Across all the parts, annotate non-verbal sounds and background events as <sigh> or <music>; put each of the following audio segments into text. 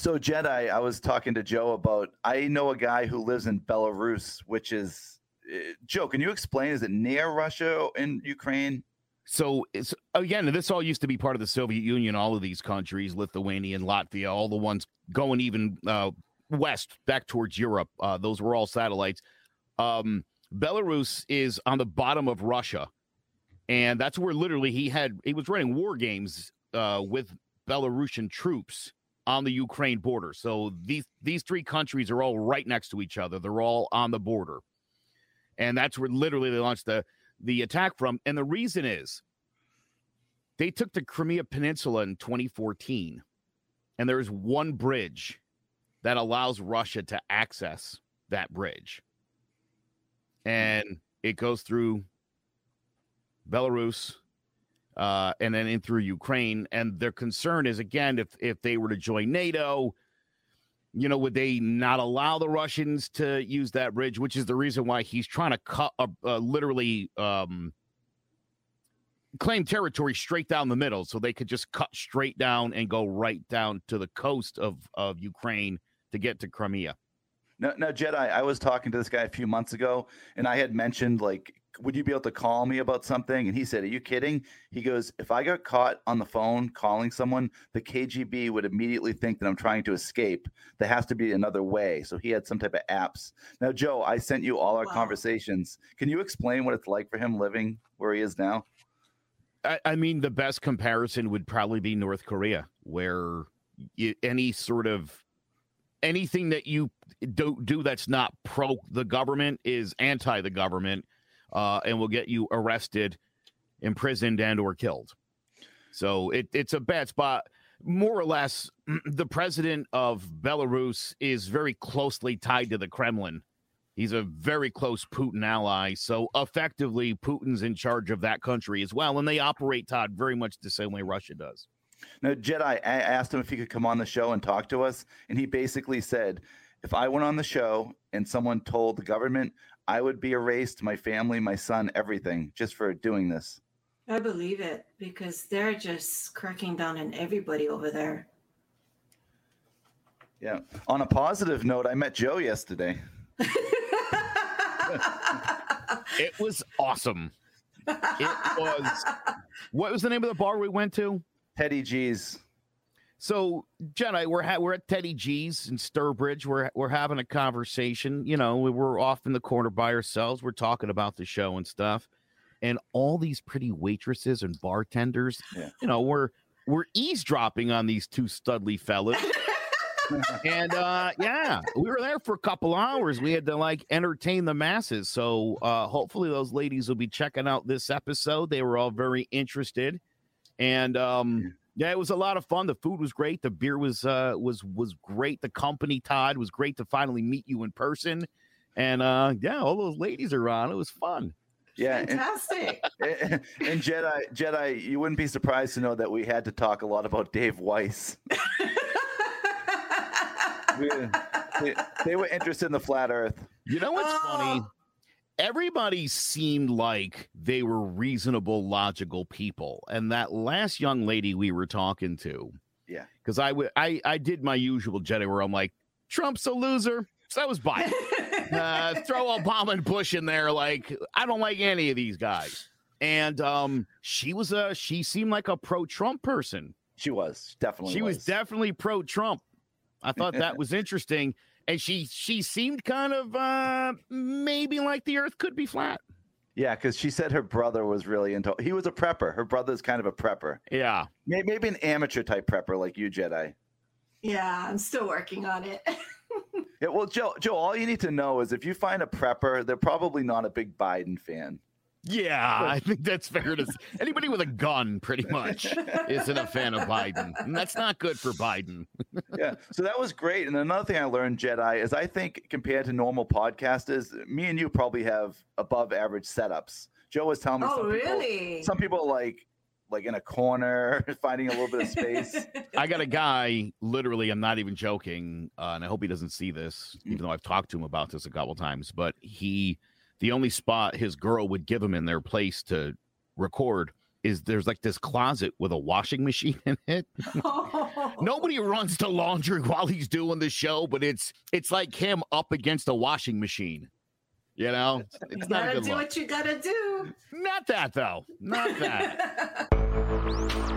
So Jetai, I was talking to Joe about. I know a guy who lives in Belarus, which is uh, Joe. Can you explain? Is it near Russia and Ukraine? So it's again, this all used to be part of the Soviet Union. All of these countries, Lithuania and Latvia, all the ones going even uh, west back towards Europe. Uh, those were all satellites. Um, Belarus is on the bottom of Russia, and that's where literally he had he was running war games uh, with Belarusian troops on the Ukraine border. So these these three countries are all right next to each other. They're all on the border, and that's where literally they launched the the attack from. And the reason is they took the Crimea Peninsula in 2014, and there is one bridge that allows Russia to access that bridge. And it goes through Belarus uh, and then in through Ukraine. And their concern is again, if if they were to join NATO, you know, would they not allow the Russians to use that bridge? Which is the reason why he's trying to cut, uh, uh, literally, um, claim territory straight down the middle, so they could just cut straight down and go right down to the coast of of Ukraine to get to Crimea. No, no, Jetai. I was talking to this guy a few months ago, and I had mentioned like, would you be able to call me about something? And he said, "Are you kidding?" He goes, "If I got caught on the phone calling someone, the KGB would immediately think that I'm trying to escape. There has to be another way." So he had some type of apps. Now, Joe, I sent you all our wow. conversations. Can you explain what it's like for him living where he is now? I, I mean, the best comparison would probably be North Korea, where any sort of anything that you do do that's not pro the government is anti the government uh, and will get you arrested imprisoned and or killed. So it, it's a bad spot. More or less <clears throat> the president of belarus is very closely tied to the kremlin. He's a very close putin ally. So effectively putin's in charge of that country as well and they operate todd very much the same way russia does. Now, Jetai, I asked him if he could come on the show and talk to us, and he basically said, if I went on the show and someone told the government, I would be erased, my family, my son, everything, just for doing this. I believe it because they're just cracking down on everybody over there. Yeah. On a positive note, I met Joe yesterday. <laughs> it was awesome. It was. What was the name of the bar we went to? Teddy G's. So, Jenna, we're ha- we're at Teddy G's in Sturbridge. We're we're having a conversation. You know, we we're off in the corner by ourselves. We're talking about the show and stuff, and all these pretty waitresses and bartenders. Yeah. You know, we're we're eavesdropping on these two studly fellas. <laughs> and uh yeah we were there for a couple hours we had to like entertain the masses so uh hopefully those ladies will be checking out this episode they were all very interested and um, yeah, it was a lot of fun. The food was great. The beer was uh, was was great. The company, Todd, was great to finally meet you in person. And uh, yeah, all those ladies are on. It was fun. Yeah, fantastic. <laughs> And, and, Jetai, Jetai, you wouldn't be surprised to know that we had to talk a lot about Dave Weiss. <laughs> they, they, were interested in the flat Earth. You know what's oh. funny? Everybody seemed like they were reasonable, logical people. And that last young lady we were talking to, yeah, because I, w- I I did my usual Jetai where I'm like, Trump's a loser. So that was Biden. <laughs> uh, throw Obama and Bush in there. Like, I don't like any of these guys. And um, she was a she seemed like a pro-Trump person. She was definitely. She was, was definitely pro-Trump. I thought that <laughs> was interesting and she she seemed kind of uh maybe like the earth could be flat. Yeah because she said her brother was really into he was a prepper. Her brother's kind of a prepper. Yeah. Maybe an amateur type prepper like you Jetai. Yeah i'm still working on it. <laughs> Yeah well joe joe all you need to know is if you find a prepper they're probably not a big biden fan yeah, I think that's fair to say. Anybody with a gun, pretty much, isn't a fan of Biden. And that's not good for Biden. yeah. So that was great. And another thing I learned, Jetai, is I think compared to normal podcasters, me and you probably have above average setups. Joe was telling me oh, some really? People, some people like like in a corner, <laughs> finding a little bit of space. I got a guy, literally, I'm not even joking, uh, and I hope he doesn't see this, even mm. though I've talked to him about this a couple times, but he the only spot his girl would give him in their place to record is there's like this closet with a washing machine <laughs> in it. <laughs> Nobody runs to laundry <laughs> while he's doing the show, but it's it's like him up against a washing machine. You know, it's you gotta do look. what you gotta do. Not that though. Not that.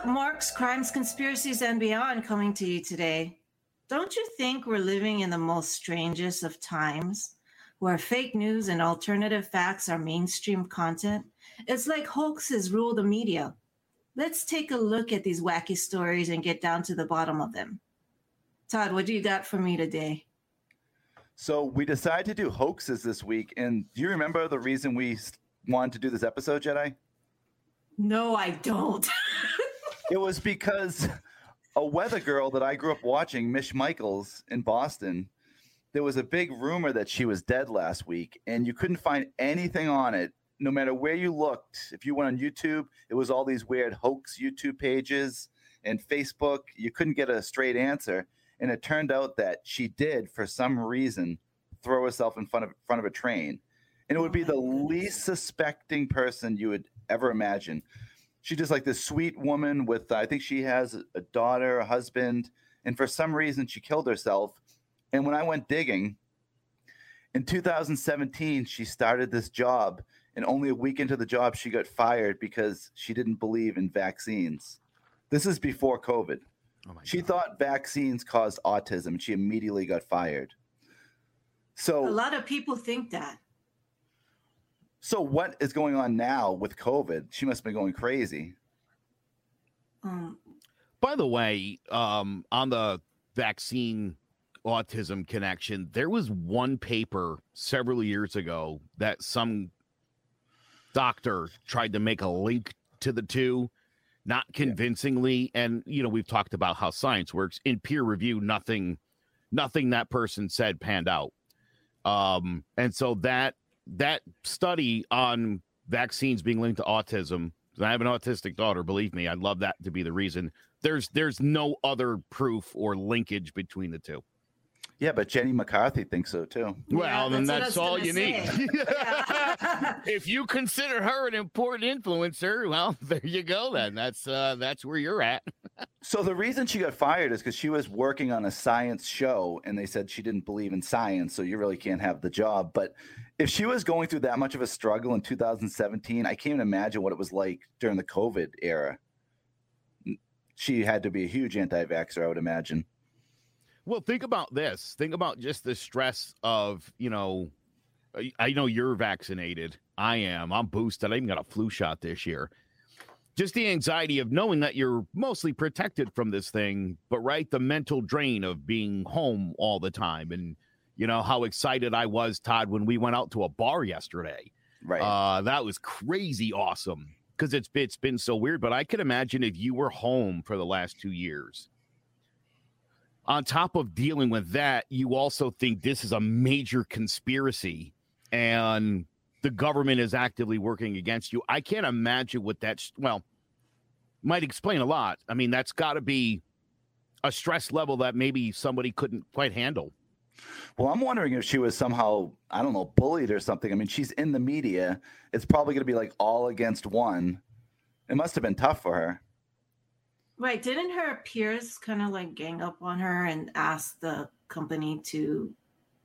What's Marks, Crimes, Conspiracies, and Beyond coming to you today. Don't you think we're living in the most strangest of times where fake news and alternative facts are mainstream content? It's like hoaxes rule the media. Let's take a look at these wacky stories and get down to the bottom of them. Todd, what do you got for me today? So, we decided to do hoaxes this week. And do you remember the reason we wanted to do this episode, Jetai? No, I don't. <laughs> it was because a weather girl that I grew up watching, Mish Michaels in Boston, there was a big rumor that she was dead last week, and you couldn't find anything on it. No matter where you looked, if you went on YouTube, it was all these weird hoax YouTube pages and Facebook. You couldn't get a straight answer. And it turned out that she did, for some reason, throw herself in front of front of a train. And it would be oh the least suspecting person you would ever imagine. She's just like this sweet woman with, I think she has a daughter, a husband, and for some reason she killed herself. And when I went digging in 2017, she started this job, and only a week into the job, she got fired because she didn't believe in vaccines. This is before COVID. Oh she God. thought vaccines caused autism, and she immediately got fired. So a lot of people think that. So what is going on now with COVID? She must have been going crazy. Um, By the way, um, on the vaccine autism connection, there was one paper several years ago that some doctor tried to make a link to the two, not convincingly. Yeah. And you know, we've talked about how science works in peer review. Nothing, nothing that person said panned out. Um, and so that that study on vaccines being linked to autism. I have an autistic daughter. Believe me, I'd love that to be the reason. There's there's no other proof or linkage between the two. Yeah, but Jenny McCarthy thinks so too. Well, yeah, then that's, all you say. need. <laughs> <laughs> if you consider her an important influencer, well, <laughs> there you go. Then that's uh, that's where you're at. so the reason she got fired is because she was working on a science show, and they said she didn't believe in science, so you really can't have the job. But if she was going through that much of a struggle in 2017, I can't even imagine what it was like during the COVID era. She had to be a huge anti-vaxxer, I would imagine. Well, think about this. Think about just the stress of, you know, I know you're vaccinated. I am. I'm boosted. I even got a flu shot this year. Just the anxiety of knowing that you're mostly protected from this thing, but right, the mental drain of being home all the time. And, you know, how excited I was, Todd, when we went out to a bar yesterday. Right. Uh, that was crazy awesome because it's, it's been so weird. But I can imagine if you were home for the last two years on top of dealing with that, you also think this is a major conspiracy and the government is actively working against you. I can't imagine what that's, well, might explain a lot. I mean, that's got to be a stress level that maybe somebody couldn't quite handle. Well, I'm wondering if she was somehow, I don't know, bullied or something. I mean, she's in the media. It's probably going to be like all against one. It must have been tough for her. Right. Didn't her peers kind of like gang up on her and ask the company to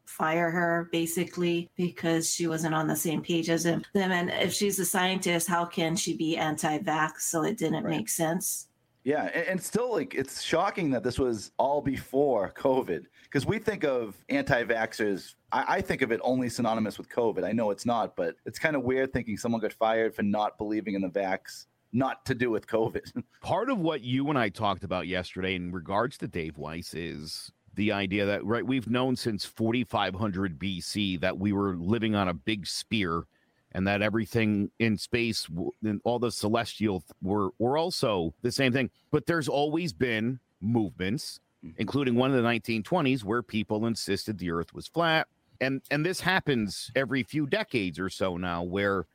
fire her basically because she wasn't on the same page as them? And if she's a scientist, how can she be anti vax? So it didn't right. make sense. Yeah. And, and, still, like, it's shocking that this was all before COVID because we think of anti vaxxers. I, I think of it only synonymous with COVID. I know it's not, but it's kind of weird thinking someone got fired for not believing in the vax not to do with COVID. <laughs> Part of what you and I talked about yesterday in regards to Dave Weiss is the idea that right we've known since 4500 BC that we were living on a big spear and that everything in space and all the celestial were were also the same thing. But there's always been movements, mm-hmm. including one in the 1920s where people insisted the Earth was flat, and and this happens every few decades or so now, where,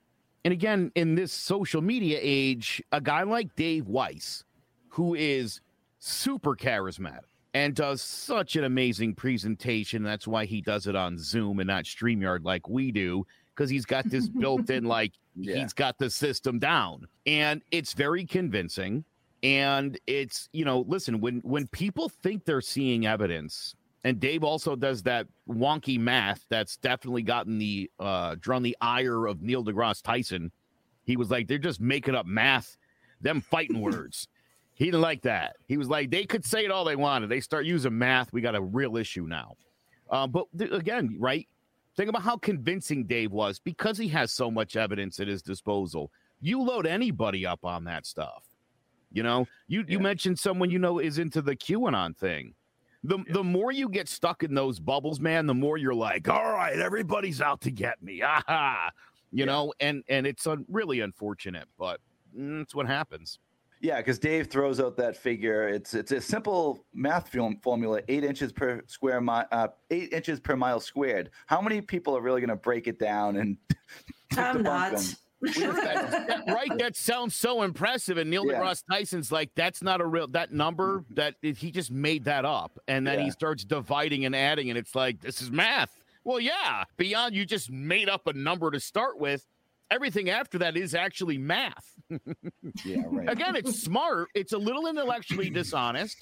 and again in this social media age, a guy like Dave Weiss, who is super charismatic and does such an amazing presentation. That's why he does it on Zoom and not StreamYard like we do because he's got this built in, <laughs> like yeah. he's got the system down. And it's very convincing. And it's, you know, listen, when when people think they're seeing evidence, and Dave also does that wonky math that's definitely gotten the uh drawn the ire of Neil deGrasse Tyson. He was like, they're just making up math, them fighting <laughs> words. He didn't like that. He was like, they could say it all they wanted. They start using math. We got a real issue now. Uh, but th- again, right? Think about how convincing Dave was because he has so much evidence at his disposal. You load anybody up on that stuff. You know, you, yeah. you mentioned someone you know is into the QAnon thing. The, yeah. the more you get stuck in those bubbles, man, the more you're like, all right, everybody's out to get me. Aha. <laughs> You yeah. know, and and it's un- really unfortunate, but mm, that's what happens. Yeah, because Dave throws out that figure. It's it's a simple math formula: eight inches per square mile, uh, eight inches per mile squared. How many people are really going to break it down and? <laughs> I'm not. right, that sounds so impressive. And Neil yeah. deGrasse Tyson's like, that's not a real that number that he just made that up, and then yeah. he starts dividing and adding, and it's like this is math. Well, yeah, beyond you just made up a number to start with everything after that is actually math. <laughs> yeah, right. Again, it's smart. It's a little intellectually <clears throat> dishonest.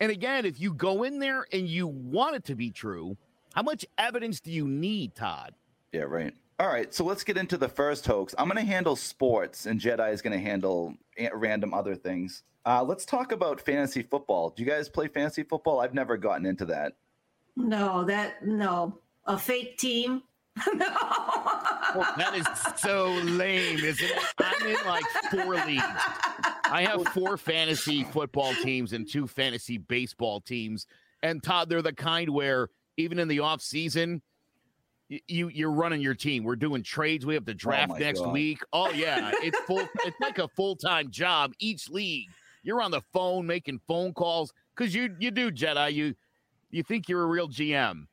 And again, if you go in there and you want it to be true, how much evidence do you need, Todd? Yeah, right. All right, so let's get into the first hoax. I'm going to handle sports, and Jetai is going to handle random other things. Uh, let's talk about fantasy football. Do you guys play fantasy football? I've never gotten into that. No, that no. A fake team <laughs> well, that is so lame, isn't it? I'm in like four leagues. I have four fantasy football teams and two fantasy baseball teams. And Todd, they're the kind where even in the off season, you you're running your team. We're doing trades. We have the oh draft oh next God. week. Oh yeah, it's full. <laughs> it's like a full time job each league. You're on the phone making phone calls because you you do Jetai. You you think you're a real GM,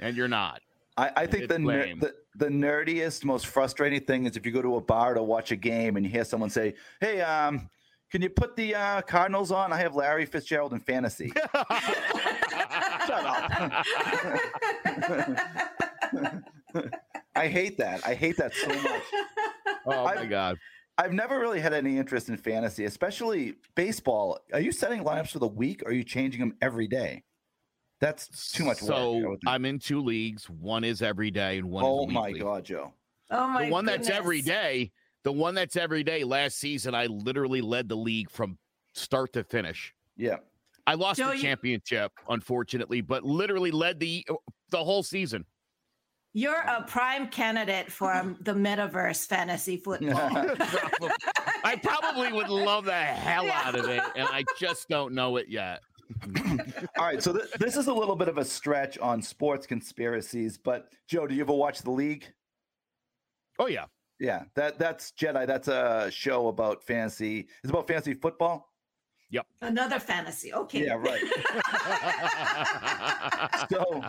and you're not. I, I think the, ner- the the nerdiest, most frustrating thing is if you go to a bar to watch a game and you hear someone say, "Hey, um, can you put the uh, Cardinals on? I have Larry Fitzgerald in fantasy." <laughs> Shut up. I hate that. I hate that so much. Oh my I've, god. I've never really had any interest in fantasy, especially baseball. Are you setting lineups for the week or are you changing them every day? That's too much so work. I'm in two leagues. One is every day, and one. Oh my god, Joe! Oh my! God. The one goodness. that's every day. The one that's every day. Last season, I literally led the league from start to finish. Yeah. I lost Joe, the championship, you... unfortunately, but literally led the the whole season. You're a prime candidate for um, <laughs> the metaverse fantasy football. <laughs> <laughs> I probably would love the hell out of it, and I just don't know it yet. All right, so th- this is a little bit of a stretch on sports conspiracies, but Joe, do you ever watch the league? Oh yeah, yeah. That that's Jetai. That's a show about fantasy. It's about fantasy football. Yep. Another fantasy. Okay. Yeah, right. <laughs> so,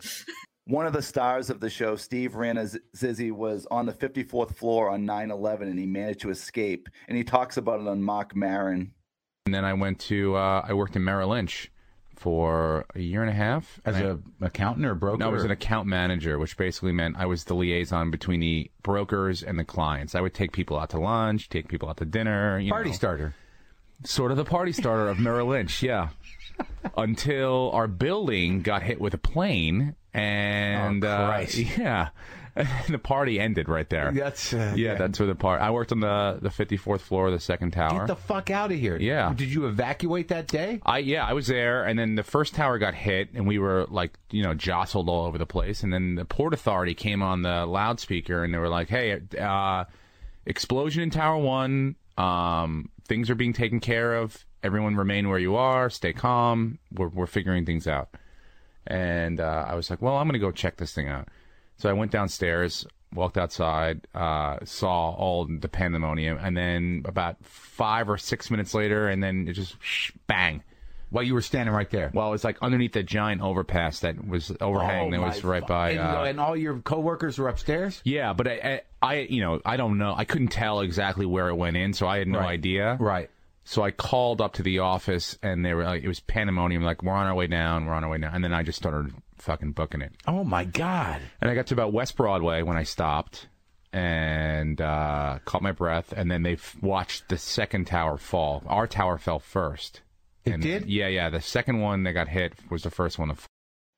one of the stars of the show, Steve Rannazzisi, was on the 54th floor on 9 11 and he managed to escape. And he talks about it on Marc Maron. And then I went to, uh, I worked in Merrill Lynch for a year and a half as an accountant or broker. No, I was an account manager, which basically meant I was the liaison between the brokers and the clients. I would take people out to lunch, take people out to dinner. party know, starter. Sort of the party starter of Merrill Lynch, yeah. <laughs> Until our building got hit with a plane, and oh, uh, yeah, <laughs> the party ended right there. That's uh, yeah, yeah, that's where the part. I worked on the the 54th floor of the second tower. Get the fuck out of here! Yeah. Did you evacuate that day? I yeah, I was there, and then the first tower got hit, and we were like you know jostled all over the place, and then the port authority came on the loudspeaker, and they were like, "Hey, uh, explosion in Tower One. Um, things are being taken care of. Everyone remain where you are. Stay calm. We're we're figuring things out." And uh, I was like, "Well, I'm going to go check this thing out." So I went downstairs. walked outside, uh, saw all the pandemonium, and then about five or six minutes later, and then it just bang. While you were standing right there. Well, it's like underneath the giant overpass that was overhang Oh, that was my right fu- by. And, uh, and all your coworkers were upstairs. yeah, but I, I, I, you know, I don't know. I couldn't tell exactly where it went in, so I had no Right. idea. Right. So I called up to the office, and they were like, it was pandemonium. Like, we're on our way down, we're on our way down, and then I just started fucking booking it. Oh my God. And I got to about West Broadway when I stopped and uh, caught my breath. And then they f- watched the second tower fall. Our tower fell first. It And- did? Yeah, yeah. The second one that got hit was the first one to fall.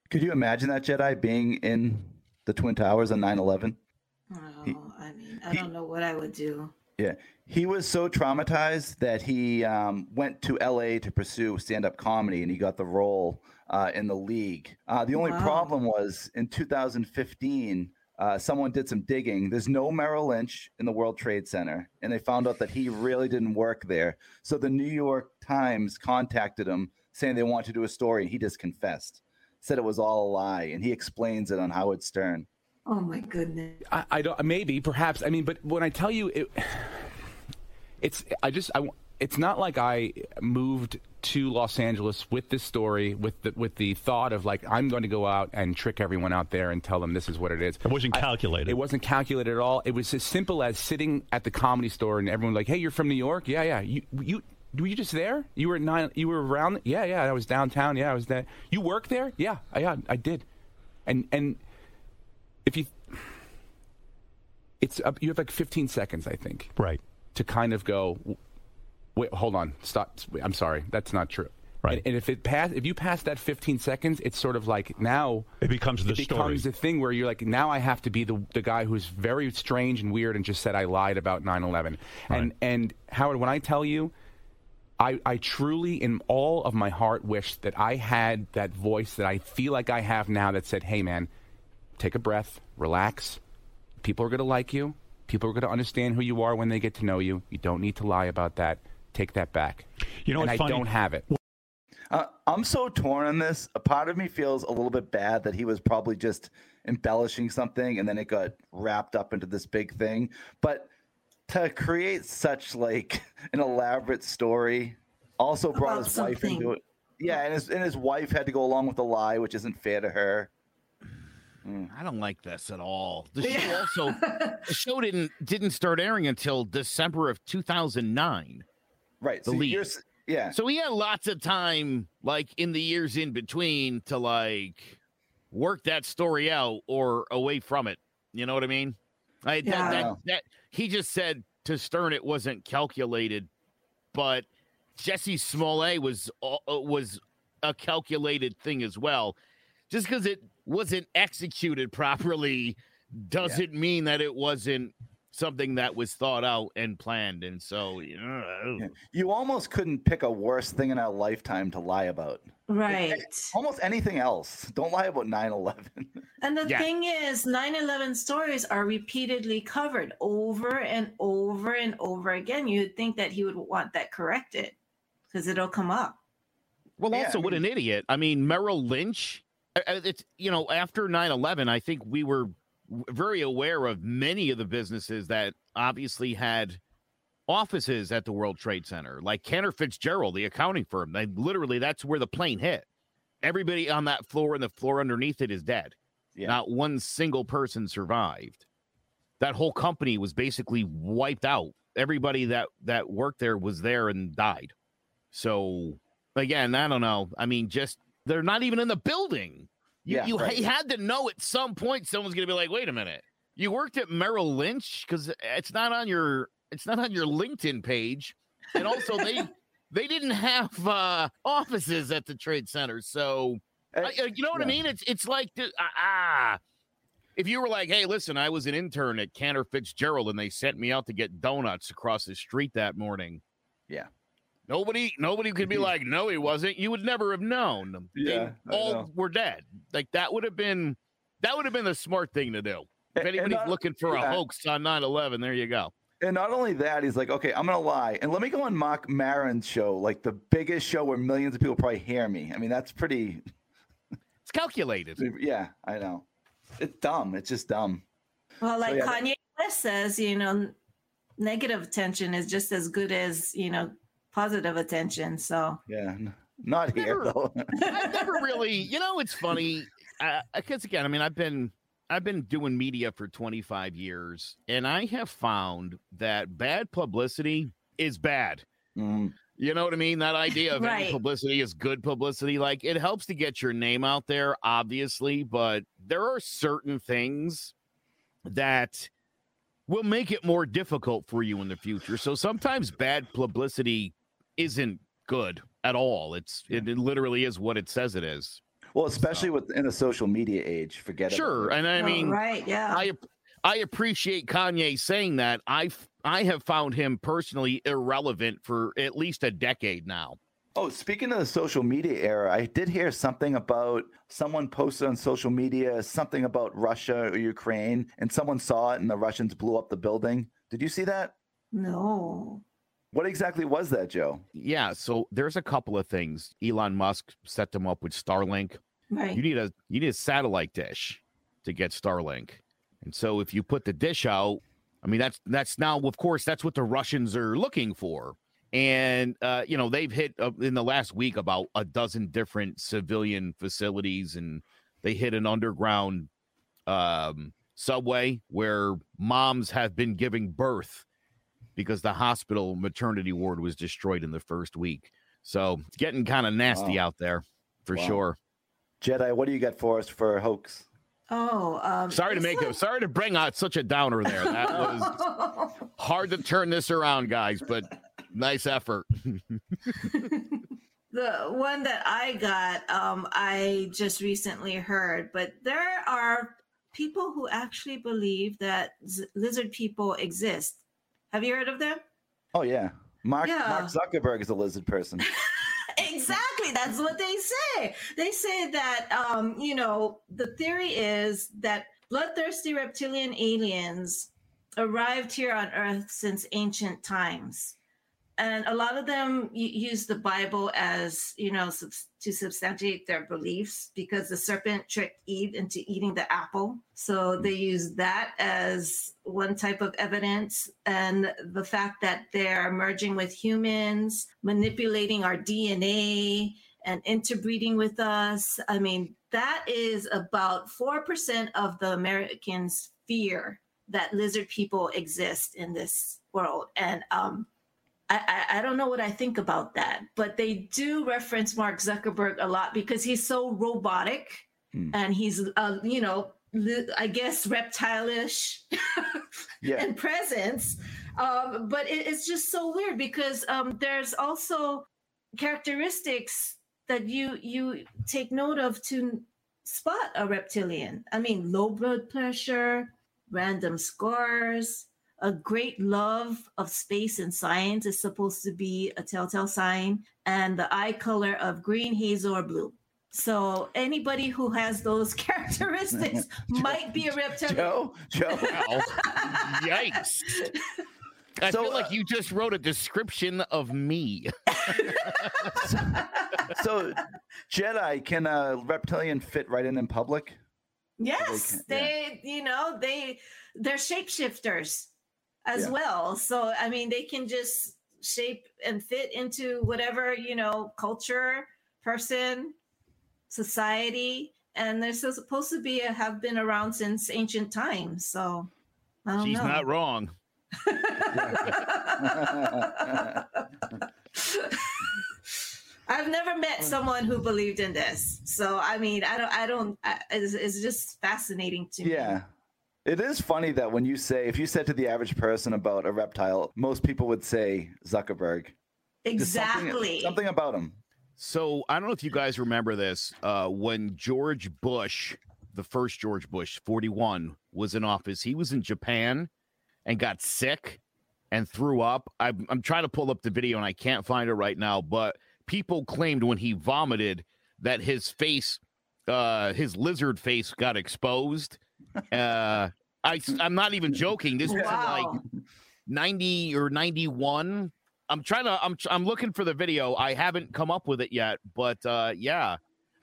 Could you imagine that Jetai being in the Twin Towers on 9 11? Oh, I mean, I don't know what I would do. Yeah. He was so traumatized that he um, went to LA to pursue stand up comedy and he got the role uh, in the league. Uh, the only Wow. problem was in 2015, uh, someone did some digging. There's no Merrill Lynch in the World Trade Center, and they found out that he really didn't work there. So the New York Times contacted him saying they want to do a story, and he just confessed, said it was all a lie, and he explains it on Howard Stern. Oh my goodness. I, I don't. Maybe, perhaps. I mean, but when I tell you, it, <sighs> it's. I just. I. It's not like I moved to Los Angeles with this story, with the with the thought of like I'm going to go out and trick everyone out there and tell them this is what it is. It wasn't I- calculated. it wasn't calculated at all. It was as simple as sitting at the comedy store and everyone like, "Hey, you're from New York? Yeah, yeah. You you were you just there? You were nine? You were around? Yeah, yeah. I was downtown. Yeah, I was there. You work there? Yeah, I, yeah, I did. And and if you, it's up. You have like 15 seconds, I think, right. to kind of go. Wait, hold on. Stop. I'm sorry. That's not true. Right. And, and if it pass, if you pass that 15 seconds, it's sort of like now It becomes the it story. becomes the thing where you're like, now I have to be the the guy who's very strange and weird and just said I lied about 9/11. And and Howard, when I tell you, I I truly, in all of my heart, wish that I had that voice that I feel like I have now that said, "Hey, man, take a breath, relax. People are going to like you. People are going to understand who you are when they get to know you. You don't need to lie about that. Take that back." You know and I funny? don't have it. Uh, I'm so torn on this. A part of me feels a little bit bad that he was probably just embellishing something and then it got wrapped up into this big thing. But to create such like <laughs> an elaborate story also brought About his wife into it. Yeah, and his and his wife had to go along with the lie, which isn't fair to her. I don't like this at all. The show also the show didn't didn't start airing until December of 2009. Right. The so lead. you're yeah. So he had lots of time, like in the years in between, to like work that story out or away from it. You know what I mean? I, that, Yeah. that, that he just said to Stern it wasn't calculated, but Jussie Smollett was uh, uh, was a calculated thing as well. Just because it wasn't executed <laughs> properly doesn't mean that it wasn't something that was thought out and planned. And so, you know, You almost couldn't pick a worse thing in our lifetime to lie about. Right. Almost anything else. Don't lie about 9/11. And the Yeah. thing is, 9 11 stories are repeatedly covered over and over and over again. You'd think that he would want that corrected because it'll come up. Well, Yeah, also, I what an idiot. I mean, Merrill Lynch, it's, you know, after 9 11, I think we were w- very aware of many of the businesses that obviously had offices at the World Trade Center, like Cantor Fitzgerald, the accounting firm. They literally, that's where the plane hit. Everybody on that floor and the floor underneath it is dead. Yeah. Not one single person survived. That whole company was basically wiped out. Everybody that that worked there was there and died. So again, I don't know. I mean, just they're not even in the building. You, Yeah, you right. had to know at some point someone's going to be like, "Wait a minute, you worked at Merrill Lynch because it's not on your it's not on your LinkedIn page." And also, they <laughs> they didn't have uh, offices at the trade center, so Uh, I, uh, you know what I mean? It's it's like ah. ah. If you were like, "Hey, listen, I was an intern at Cantor Fitzgerald, and they sent me out to get donuts across the street that morning," Yeah. Nobody, nobody could be like, "No, he wasn't." You would never have known. Yeah, they all know. were dead. Like that would have been, that would have been the smart thing to do. If And- and anybody's not- looking for yeah. a hoax on 9-11, there you go. And not only that, he's like, okay, I'm gonna lie, and let me go on Marc Maron's show, like the biggest show where millions of people probably hear me. I mean, that's pretty. <laughs> It's calculated. Yeah, I know. It's dumb. It's just dumb. Well, like yeah, Kanye West says, you know, negative attention is just as good as you know positive attention. So Yeah, n- not here Never- though. <laughs> I've never really, you know, it's funny because again, I mean, I've been I've been doing media for 25 years, and I have found that bad publicity is bad. Mm, You know what I mean? That idea <laughs> of any Right. publicity is good publicity. Like it helps to get your name out there, obviously, but there are certain things that will make it more difficult for you in the future. So sometimes bad publicity isn't good at all. It's it, it literally is what it says it is. well, especially with in a social media age, forget about Sure, it. and I Oh, mean, right, yeah. I I appreciate Kanye saying that. I I have found him personally irrelevant for at least a decade now. Oh, speaking of the social media era, I did hear something about someone posted on social media something about Russia or Ukraine, and someone saw it, and the Russians blew up the building. Did you see that? no. What exactly was that, Joe? Yeah, so there's a couple of things. Elon Musk set them up with Starlink. Right. You need a you need a satellite dish to get Starlink. And so if you put the dish out, I mean that's that's now of course that's what the Russians are looking for. And uh, you know, they've hit uh, in the last week about a dozen different civilian facilities and they hit an underground um subway where moms have been giving birth because the hospital maternity ward was destroyed in the first week. So it's getting kind of nasty Wow. out there for Wow. sure. Jetai, what do you got for us for a hoax? Oh, um, Sorry to this make it. Sorry to bring out such a downer there. That was <laughs> hard to turn this around, guys, but nice effort. <laughs> the one that I got, um, I just recently heard, but there are people who actually believe that z- lizard people exist. Have you heard of them? Oh yeah, Mark Yeah. Mark Zuckerberg is a lizard person. <laughs> exactly that's what they say they say that um you know the theory is that bloodthirsty reptilian aliens arrived here on earth since ancient times and a lot of them use the bible as you know subs- to substantiate their beliefs because the serpent tricked eve into eating the apple. So they use that as one type of evidence. And the fact that they're merging with humans manipulating our dna and interbreeding with us i mean that is about 4% of the americans fear that lizard people exist in this world. And um I, I, I don't know what I think about that, but they do reference Mark Zuckerberg a lot because he's so robotic Hmm. and he's, uh, you know, I guess reptilish <laughs> Yeah, and presence. Um, but it, it's just so weird because um, there's also characteristics that you you take note of to spot a reptilian. I mean, low blood pressure, random scars, a great love of space and science is supposed to be a telltale sign, and the eye color of green, hazel, or blue. So anybody who has those <laughs> characteristics <laughs> might be a reptilian. Joe, Joe. Wow. Yikes. I So, feel like uh, you just wrote a description of me. <laughs> so Jetai can a reptilian fit right in in public? Yes, can- yeah. they, you know, they they're shapeshifters as Yeah. well. So I mean, they can just shape and fit into whatever you know culture, person, society, and they're supposed to be have been around since ancient times. So I don't know. She's know. not wrong. <laughs> I've never met someone who believed in this. So I mean, I don't, I don't. I, it's, it's just fascinating to me. Yeah. It is funny that when you say, if you said to the average person about a reptile, most people would say Zuckerberg. Just something- exactly. Something, about him. So I don't know if you guys remember this. Uh, when George Bush, the first George Bush, 41, was in office, he was in Japan and got sick and threw up. I'm, I'm trying to pull up the video and I can't find it right now, but people claimed when he vomited that his face, uh, his lizard face got exposed. Uh, I, I'm not even joking. This was like 90 or 91 i'm trying to i'm i'm looking for the video. I haven't come up with it yet but uh yeah.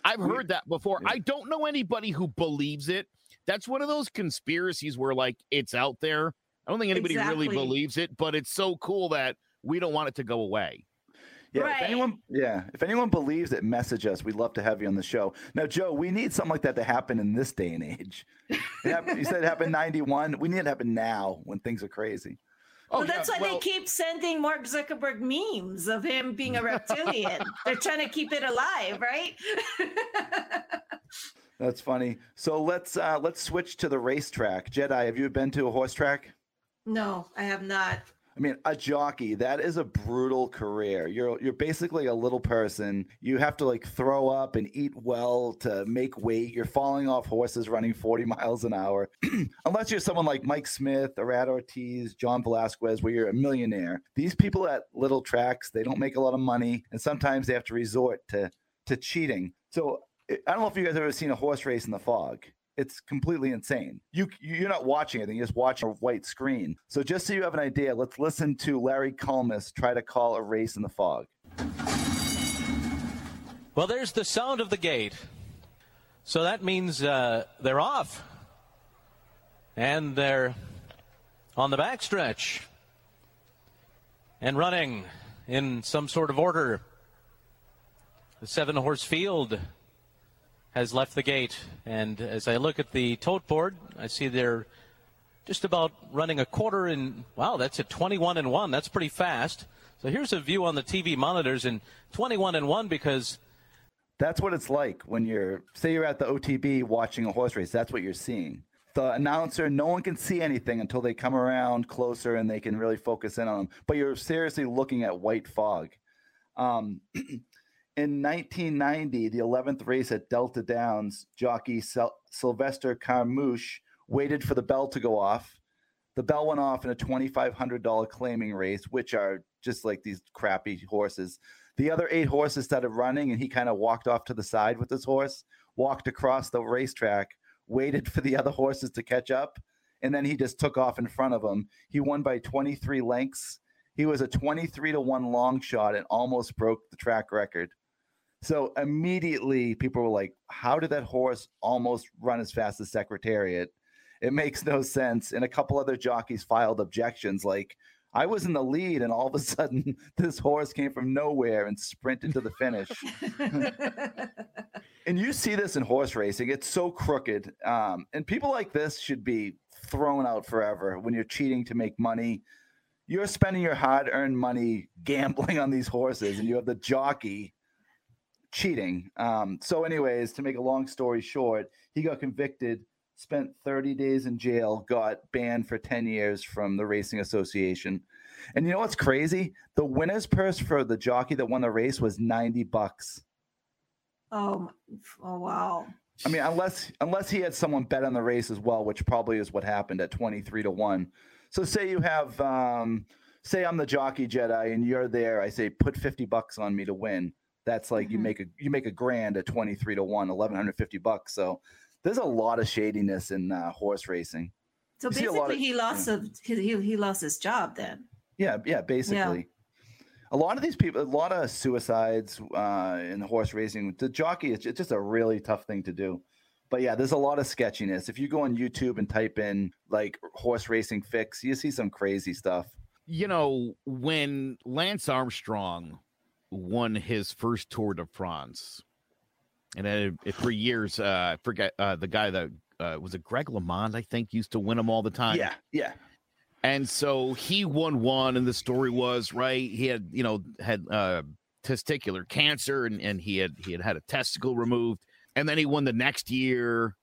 I've heard that before. I don't know anybody who believes it. That's one of those conspiracies where like it's out there. I don't think anybody really believes it, but it's so cool that we don't want it to go away. Yeah, Right. if anyone, yeah, if anyone believes it, message us. We'd love to have you on the show. Now, Joe, we need something like that to happen in this day and age. It happened, you said it happened '91. We need it to happen now when things are crazy. well, yeah, that's why well- they keep sending Mark Zuckerberg memes of him being a reptilian. <laughs> They're trying to keep it alive, right? <laughs> That's funny. So let's uh let's switch to the racetrack. Jetai, have you been to a horse track? no, I have not. I mean, a jockey, that is a brutal career. You're you're basically a little person. You have to like throw up and eat well to make weight. You're falling off horses running 40 <laughs> miles an hour. <clears throat> Unless you're someone like Mike Smith, Irad Ortiz, John Velazquez, where you're a millionaire. These people at little tracks, they don't make a lot of money, and sometimes they have to resort to to cheating. So I I don't know if you guys have ever seen a horse race in the fog. It's completely insane. You you're not watching anything; you're just watching a white screen. So just so you have an idea, let's listen to Larry Collmus try to call a race in the fog. Well, there's the sound of the gate. So that means uh, they're off. And they're on the backstretch and running in some sort of order. The seven horse field has left the gate. And as I look at the tote board, I see they're just about running a quarter in. Wow, that's at 21 and 1. That's pretty fast. So here's a view on the TV monitors and 21 and 1 because That's what it's like when you're say you're at the OTB watching a horse race. That's what you're seeing. The announcer, no one can see anything until they come around closer and they can really focus in on them. But you're seriously looking at white fog. Um, <clears throat> in 1990, the 11th race at Delta Downs, jockey Sylvester Carmouche waited for the bell to go off. The bell went off in a $2,500 claiming race, which are just like these crappy horses. The other eight horses started running, and he kind of walked off to the side with his horse, walked across the racetrack, waited for the other horses to catch up, and then he just took off in front of them. He won by 23 lengths. He was a 23 to 1 long shot and almost broke the track record. So immediately people were like, How did that horse almost run as fast as Secretariat? It makes no sense. And a couple other jockeys filed objections like, I was in the lead, and all of a sudden, <laughs> this horse came from nowhere and sprinted to the finish. <laughs> and you see this in horse racing; it's so crooked. Um, and people like this should be thrown out forever. When you're cheating to make money, you're spending your hard-earned money gambling on these horses, and you have the jockey cheating. Um, so, anyways, to make a long story short, he got convicted, spent 30 days in jail, got banned for 10 years from the Racing Association. And you know what's crazy? The winner's purse for the jockey that won the race was 90 bucks. oh, oh, wow. I mean, unless unless he had someone bet on the race as well, which probably is what happened at 23 to 1. So say you have um say I'm the jockey Jetai and you're there, I say put 50 bucks on me to win. That's like you Mhm. make a you make a grand at 23 to 1, 1150 bucks. So there's a lot of shadiness in uh, horse racing. So You a lot basically, of- he lost a, he, he he lost his job then. Yeah, yeah, basically. A lot of these people, a lot of suicides uh, in horse racing. The jockey, it's, it's just a really tough thing to do. But yeah, there's a lot of sketchiness. If you go on YouTube and type in like horse racing fix, you see some crazy stuff. You know, when Lance Armstrong won his first Tour de France, and then for years, uh, I forget uh, the guy that uh, was it Greg LeMond, I think, used to win them all the time. yeah, yeah, And so he won one, and the story was right. He had, you know, had uh, testicular cancer, and, and he had he had had a testicle removed, and then he won the next year,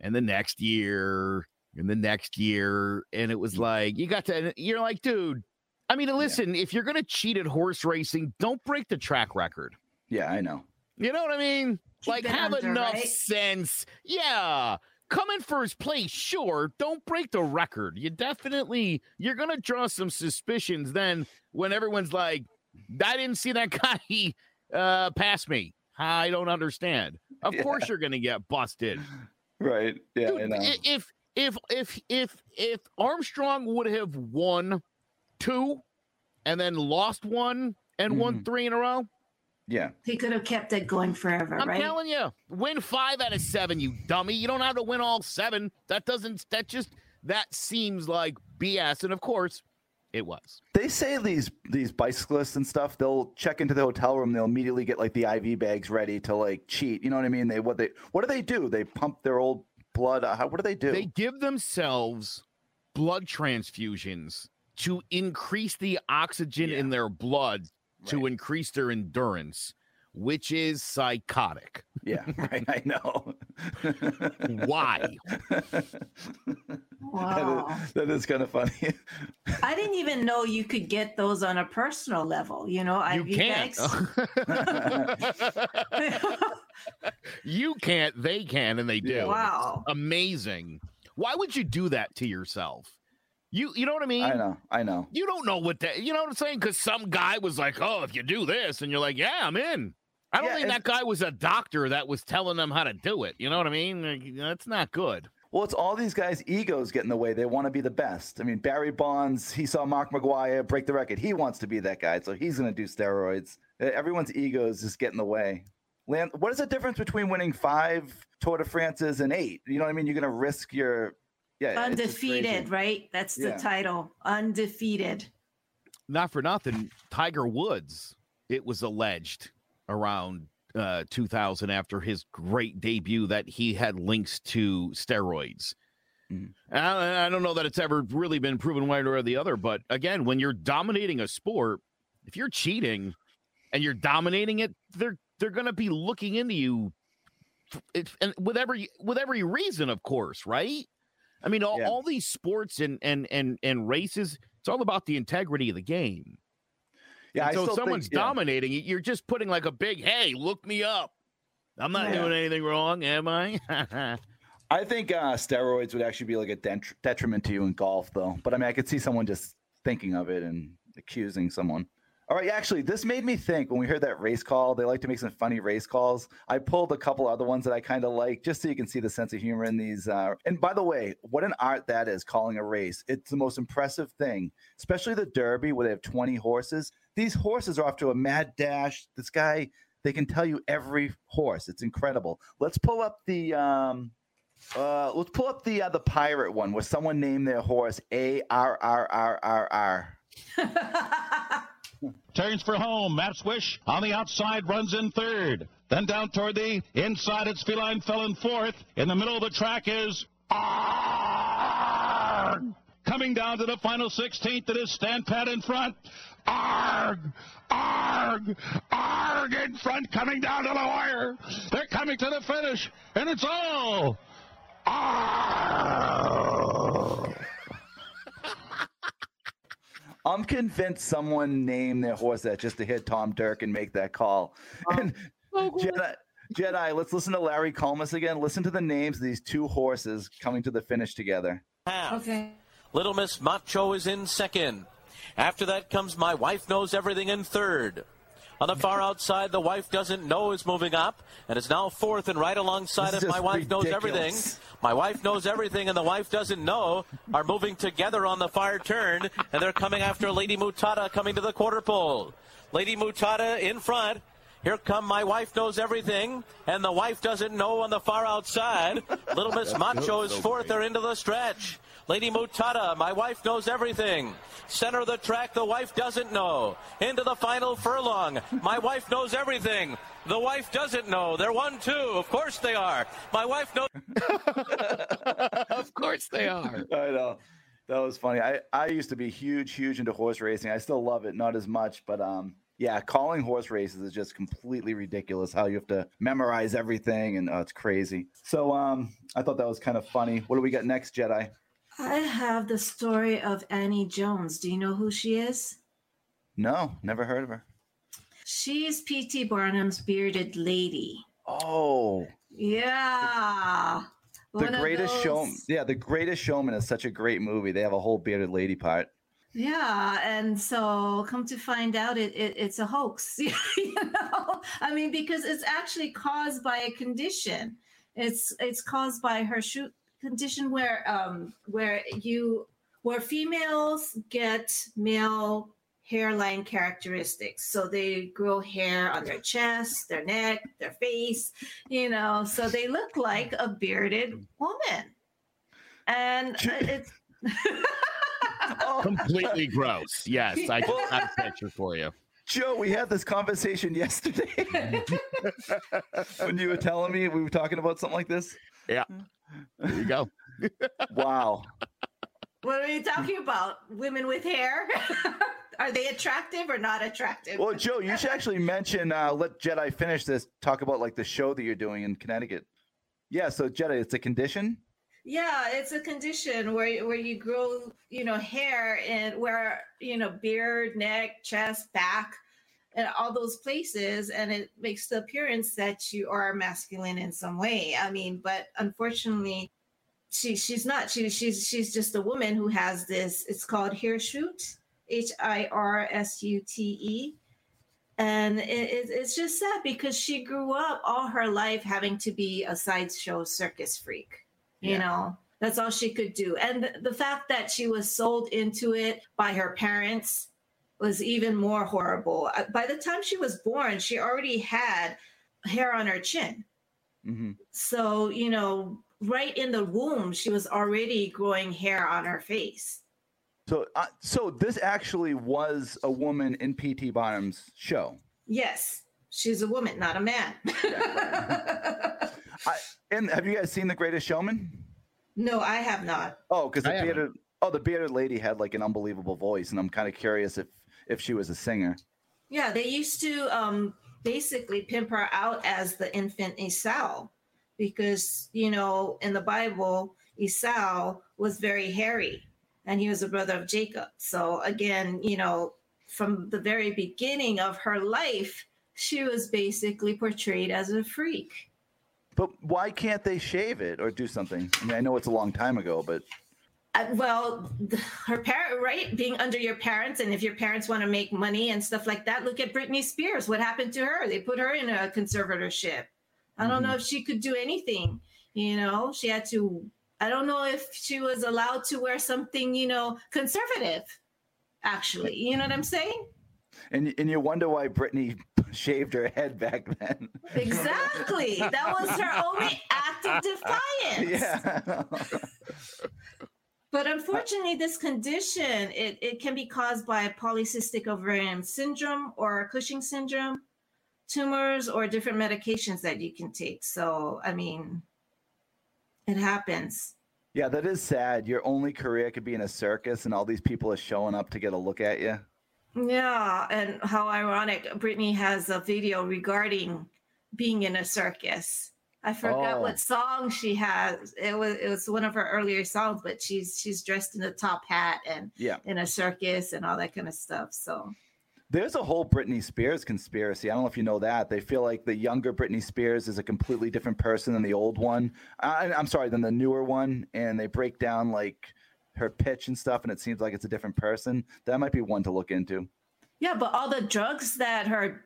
and the next year, and the next year, and it was like you got to. You're like, dude. I mean, listen, if you're gonna cheat at horse racing, don't break the track record. yeah. I know. You know what I mean? Keep like, have under, enough right? sense. Yeah. Come in first place, sure. Don't break the record. You definitely, you're going to draw some suspicions then when everyone's like, I didn't see that <laughs> guy uh, pass me. I don't understand. <laughs> Of Yeah. course, you're going to get busted. Right. Yeah, Dude, I know. if, if, if, if, if Armstrong would have won two and then lost one and won Mhm. three in a row, Yeah. He could have kept it going forever, I'm right? telling you, win five out of seven, you dummy. You don't have to win all seven. That doesn't. That just that seems like BS. And of course, it was. They say these these bicyclists and stuff, they'll check into the hotel room, they'll immediately get like the IV bags ready to like cheat. You know what I mean? They what they what do they do? They pump their old blood. uh, How, what do they do? They give themselves blood transfusions to increase the oxygen in their blood to increase their endurance, which is psychotic. yeah, <laughs> right. I know. Why? <laughs> Wow. That is, that is kind of funny. I didn't even know you could get those on a personal level. You know, You IV can't. bags. <laughs> you can't. They can, and they do. Wow. Amazing. Why would you do that to yourself? You you know what I mean? I know. I know. You don't know what that. You know what I'm saying? Because some guy was like, "Oh, if you do this," and you're like, "Yeah, I'm in." I don't Yeah, think that guy was a doctor that was telling them how to do it. You know what I mean? Like, That's not good. Well, it's all these guys' egos get in the way. They want to be the best. I mean, Barry Bonds, he saw Mark McGwire break the record. He wants to be that guy, so he's going to do steroids. Everyone's egos just get in the way. Lan what is the difference between winning five Tour de France's and eight? You know what I mean? You're going to risk your yeah it's just crazy. Undefeated, right? That's the Yeah. title. Undefeated. Not for nothing. Tiger Woods, it was alleged around uh, 2000 after his great debut that he had links to steroids. And I, I don't know that it's ever really been proven one or the other, but again, when you're dominating a sport, if you're cheating and you're dominating it, they're they're going to be looking into you, f- it, and with every with every reason, of course, right? I mean, all, Yeah. all these sports and and and and races, it's all about the integrity of the game. Yeah, I so if someone's think, yeah. dominating you're just putting like a big, hey, look me up. I'm not Yeah. doing anything wrong, am I? <laughs> I think uh, steroids would actually be like a dent- detriment to you in golf, though. But I mean, I could see someone just thinking of it and accusing someone. All right, actually, this made me think when we heard that race call. They like to make some funny race calls. I pulled a couple other ones that I kind of like, just so you can see the sense of humor in these. Uh, and by the way, what an art that is calling a race. It's the most impressive thing, especially the Derby where they have 20 horses. These horses are off to a mad dash. This guy, they can tell you every horse. It's incredible. Let's pull up the. Um, uh, let's pull up the uh, the pirate one where someone named their horse A R R R R R. <laughs> Turns for home. Matt Swish on the outside runs in third. Then down toward the inside, it's Feline fell in fourth. In the middle of the track is Arg! Coming down to the final 16th, it is Stand Pat in front. Arg! Arg! Arg in front, coming down to the wire. They're coming to the finish, and it's all Arg! I'm convinced someone named their horse that just to hit Tom Durkin and make that call. Oh, and Jetai, Jetai, let's listen to Larry Collmus again. Listen to the names of these two horses coming to the finish together. half. okay. Little Miss Macho is in second. After that comes My Wife Knows Everything in third. On the far outside, The Wife Doesn't Know is moving up and is now fourth and right alongside of My Wife Knows Everything. My Wife Knows Everything and The Wife Doesn't Know are moving together on the far turn and they're coming after Lady Mutata coming to the quarter pole. Lady Mutata in front. Here come My Wife Knows Everything and The Wife Doesn't Know on the far outside. Little Miss Macho is fourth. They're into the stretch. Lady Mutata, my wife knows everything. Center of the track, the wife doesn't know. Into the final furlong, my wife knows everything. The wife doesn't know. They're one, two. Of course they are. My wife knows. <laughs> of course they are. <laughs> I know. That was funny. I, I used to be huge, huge into horse racing. I still love it, not as much, but um, yeah, calling horse races is just completely ridiculous. How you have to memorize everything, and oh, it's crazy. So um, I thought that was kind of funny. What do we got next, Jetai? I have the story of Annie Jones. Do you know who she is? No, never heard of her. She's P.T. Barnum's bearded lady. Oh, Yeah. the of greatest show. those- Yeah, the greatest showman is such a great movie. They have a whole bearded lady part. Yeah, and so come to find out, it, it it's a hoax. <laughs> you know, I mean, because it's actually caused by a condition. It's it's caused by her shoot condition where um where you where females get male hairline characteristics. So they grow hair on their chest, their neck, their face, you know, so they look like a bearded woman. And it's <laughs> Completely gross. Yes, I just have a picture for you. Joe, we had this conversation <laughs> yesterday <laughs> when you were telling me we were talking about something like this. There you go. Wow. what are you talking about? Women with hair? <laughs> are they attractive or not attractive? Well, Joe, you should actually mention. Uh, let Jetai finish this. Talk about like the show that you're doing in Connecticut. Yeah. So Jetai, it's a condition. Yeah, it's a condition where where you grow, you know, hair and where you know beard, neck, chest, back, and all those places, and it makes the appearance that you are masculine in some way. I mean, but unfortunately, she she's not. She she's she's just a woman who has this. It's called hirsute, H I R S U T E. And it, it, it's just sad because she grew up all her life having to be a sideshow circus freak you know that's all she could do and th- the fact that she was sold into it by her parents was even more horrible. Uh, by the time she was born she already had hair on her chin. Hmm so you know right in the womb she was already growing hair on her face. So, uh, so this actually was a woman in PT Barnum's show. yes she's a woman not a man. <laughs> I, and have you guys seen The Greatest Showman? no i have not. Oh, because the I haven't. bearded oh the bearded lady had like an unbelievable voice, and I'm kind of curious if if she was a singer. Yeah, they used to um, basically pimp her out as the infant Esau because, you know, in the Bible, Esau was very hairy and he was a brother of Jacob. So, again, you know, from the very beginning of her life, she was basically portrayed as a freak. But why can't they shave it or do something? I mean, I know it's a long time ago, but Uh, well, her parent, right? Being under your parents, and if your parents want to make money and stuff like that, look at Britney Spears. What happened to her? They put her in a conservatorship. I don't know if she could do anything. You know, she had to. I don't know if she was allowed to wear something, you know, conservative. Actually, you know what I'm saying? and and you wonder why Britney <laughs> shaved her head back then. Exactly. that was her only act of <laughs> defiance. yeah. <laughs> But unfortunately, this condition it, it can be caused by polycystic ovarian syndrome or Cushing syndrome, tumors, or different medications that you can take. So, I mean, it happens. yeah, that is sad. Your only career could be in a circus, and all these people are showing up to get a look at you. Yeah, and how ironic. Britney has a video regarding being in a circus. I forgot Oh. what song she has. It was it was one of her earlier songs, but she's she's dressed in a top hat and Yeah. in a circus and all that kind of stuff. So There's a whole Britney Spears conspiracy. I don't know if you know that. They feel like the younger Britney Spears is a completely different person than the old one. I, I'm sorry, than the newer one. And they break down like her pitch and stuff, and it seems like it's a different person. That might be one to look into. Yeah, but all the drugs that her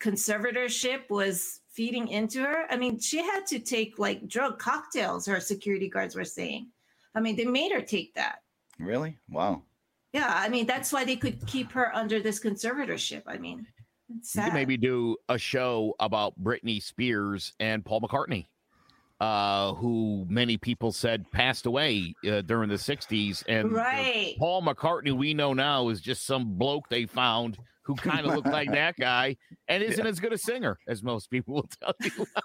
conservatorship was feeding into her, I mean, she had to take like drug cocktails, her security guards were saying. I mean, they made her take that. Really? Wow. Yeah, I mean, that's why they could keep her under this conservatorship. I mean, it's You could maybe do a show about Britney Spears and Paul McCartney, uh, who many people said passed away uh, during the 60s. And the right. Paul McCartney we know now is just some bloke they found who kind of looked like <laughs> that guy and isn't as good a singer as most people will tell you. <laughs>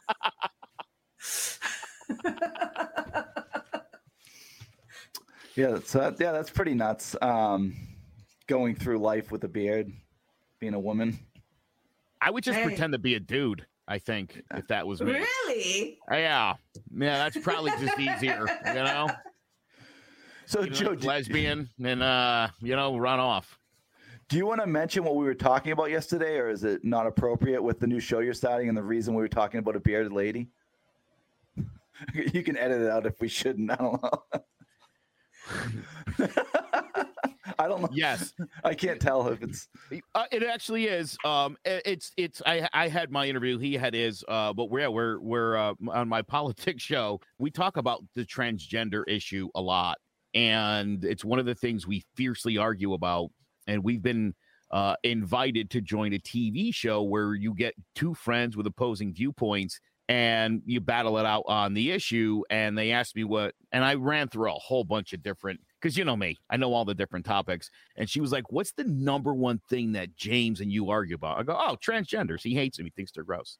Yeah. So that, yeah, that's pretty nuts. Um, going through life with a beard, being a woman. I would just Hey. pretend to be a dude, I think, if that was me. Really? Yeah. Yeah, that's probably just easier, you <laughs> know? So You know, Joe, do, lesbian and uh, you know, run off. do you want to mention what we were talking about yesterday, or is it not appropriate with the new show you're starting and the reason we were talking about a bearded lady? <laughs> you can edit it out if we shouldn't. I don't know. <laughs> I don't know. Yes. <laughs> I can't tell if it's Uh, it actually is. Um, it's it's. I I had my interview. He had his. Uh, but we're we're we're uh, on my <laughs> politics show. We talk about the transgender issue a lot, and it's one of the things we fiercely argue about. And we've been uh, invited to join a TV show where you get two friends with opposing viewpoints and you battle it out on the issue. And they asked me what, and I ran through a whole bunch of different, because you know me, I know all the different topics. And she was like, What's the number one thing that James and you argue about? I go, Oh, transgenders. He hates them. He thinks they're gross.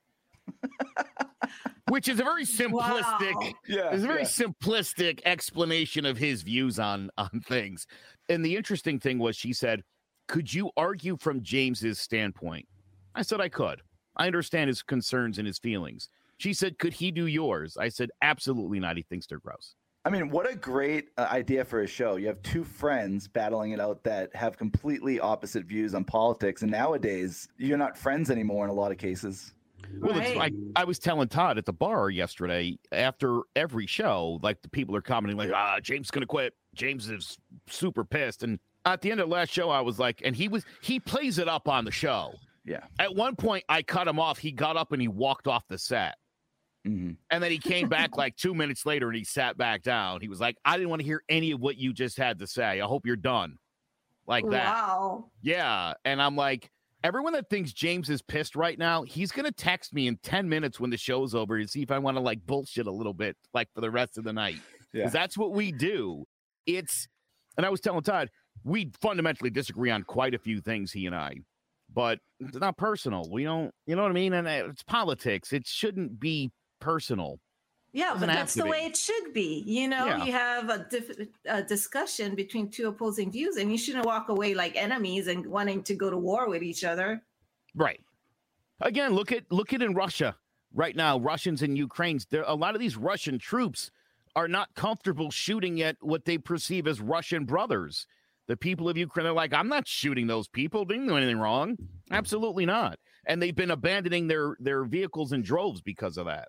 Which is a very simplistic, Wow. Yeah. it's a very yeah. simplistic explanation of his views on on things. And the interesting thing was she said, "Could you argue from James's standpoint?" I said I could. I understand his concerns and his feelings. She said, "Could he do yours?" I said, "Absolutely not. He thinks they're gross." I mean, what a great uh, idea for a show. You have two friends battling it out that have completely opposite views on politics. And nowadays, you're not friends anymore in a lot of cases. Well, it's Right. like I was telling Todd at the bar yesterday after every show, like the people are commenting, like, ah, James is gonna quit. James is super pissed. And at the end of the last show, I was like, and he was he plays it up on the show. Yeah. At one point, I cut him off. He got up and he walked off the set. Hmm And then he came back like two minutes later and he sat back down. He was like, I didn't want to hear any of what you just had to say. I hope you're done. Like that. Wow. Yeah. And I'm like, everyone that thinks James is pissed right now, he's going to text me in 10 minutes when the show's over to see if I want to like bullshit a little bit, like for the rest of the night. Yeah. 'Cause that's what we do. It's, and I was telling Todd, we fundamentally disagree on quite a few things, he and I, but it's not personal. We don't, you know what I mean? And uh, it's politics. It shouldn't be personal. Yeah, but that's the way it should be. You know, Yeah. you have a, diff- a discussion between two opposing views, and you shouldn't walk away like enemies and wanting to go to war with each other. Right. Again, look at look at in Russia right now. Russians and Ukrainians. There a lot of these Russian troops are not comfortable shooting at what they perceive as Russian brothers. The people of Ukraine are like, I'm not shooting those people. They didn't do anything wrong. Absolutely not. And they've been abandoning their their vehicles in droves because of that.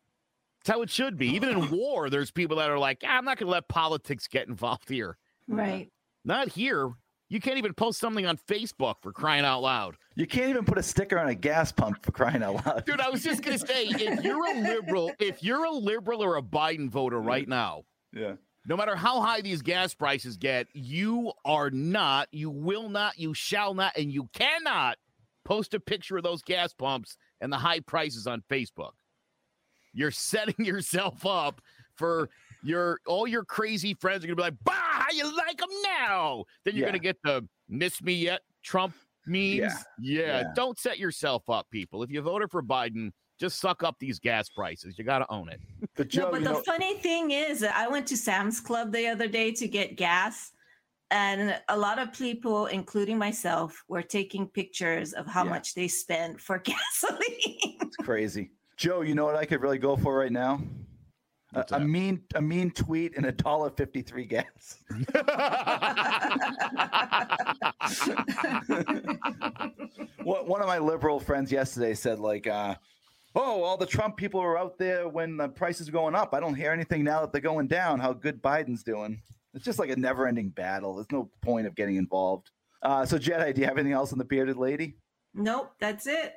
That's how it should be. Even in <laughs> war, there's people that are like, "Ah, I'm not going to let politics get involved here. Right. Not here. You can't even post something on Facebook for crying out loud. You can't even put a sticker on a gas pump for crying out loud. Dude, I was just gonna say, if you're a liberal, if you're a liberal or a Biden voter right now, Yeah. no matter how high these gas prices get, you are not, you will not, you shall not, and you cannot post a picture of those gas pumps and the high prices on Facebook. You're setting <laughs> yourself up for your all your crazy friends are gonna be like, bah, how you like them now? Then you're Yeah. gonna get the miss me yet Trump memes. Yeah. yeah, Yeah. don't set yourself up, people. If you voted for Biden, just suck up these gas prices. You gotta own it. But Joe, no, but the know, funny thing is, I went to Sam's Club the other day to get gas, and a lot of people, including myself, were taking pictures of how Yeah. much they spend for <laughs> gasoline. it's crazy. Joe, you know what I could really go for right now? A, a mean, a mean tweet and a dollar fifty-three gas. <laughs> one one of my liberal friends yesterday said like uh oh all the trump people are out there when the prices are going up. I don't hear anything now that they're going down. How good biden's doing. It's just like a never-ending battle. There's no point of getting involved. Uh so Jetai do you have anything else on the bearded lady? Nope, that's it.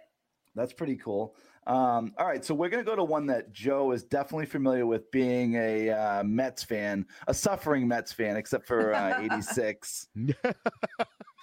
that's pretty cool um, all right, so we're going to go to one that Joe is definitely familiar with being a uh, Mets fan, a suffering Mets fan, except for uh, <laughs> 86. <laughs>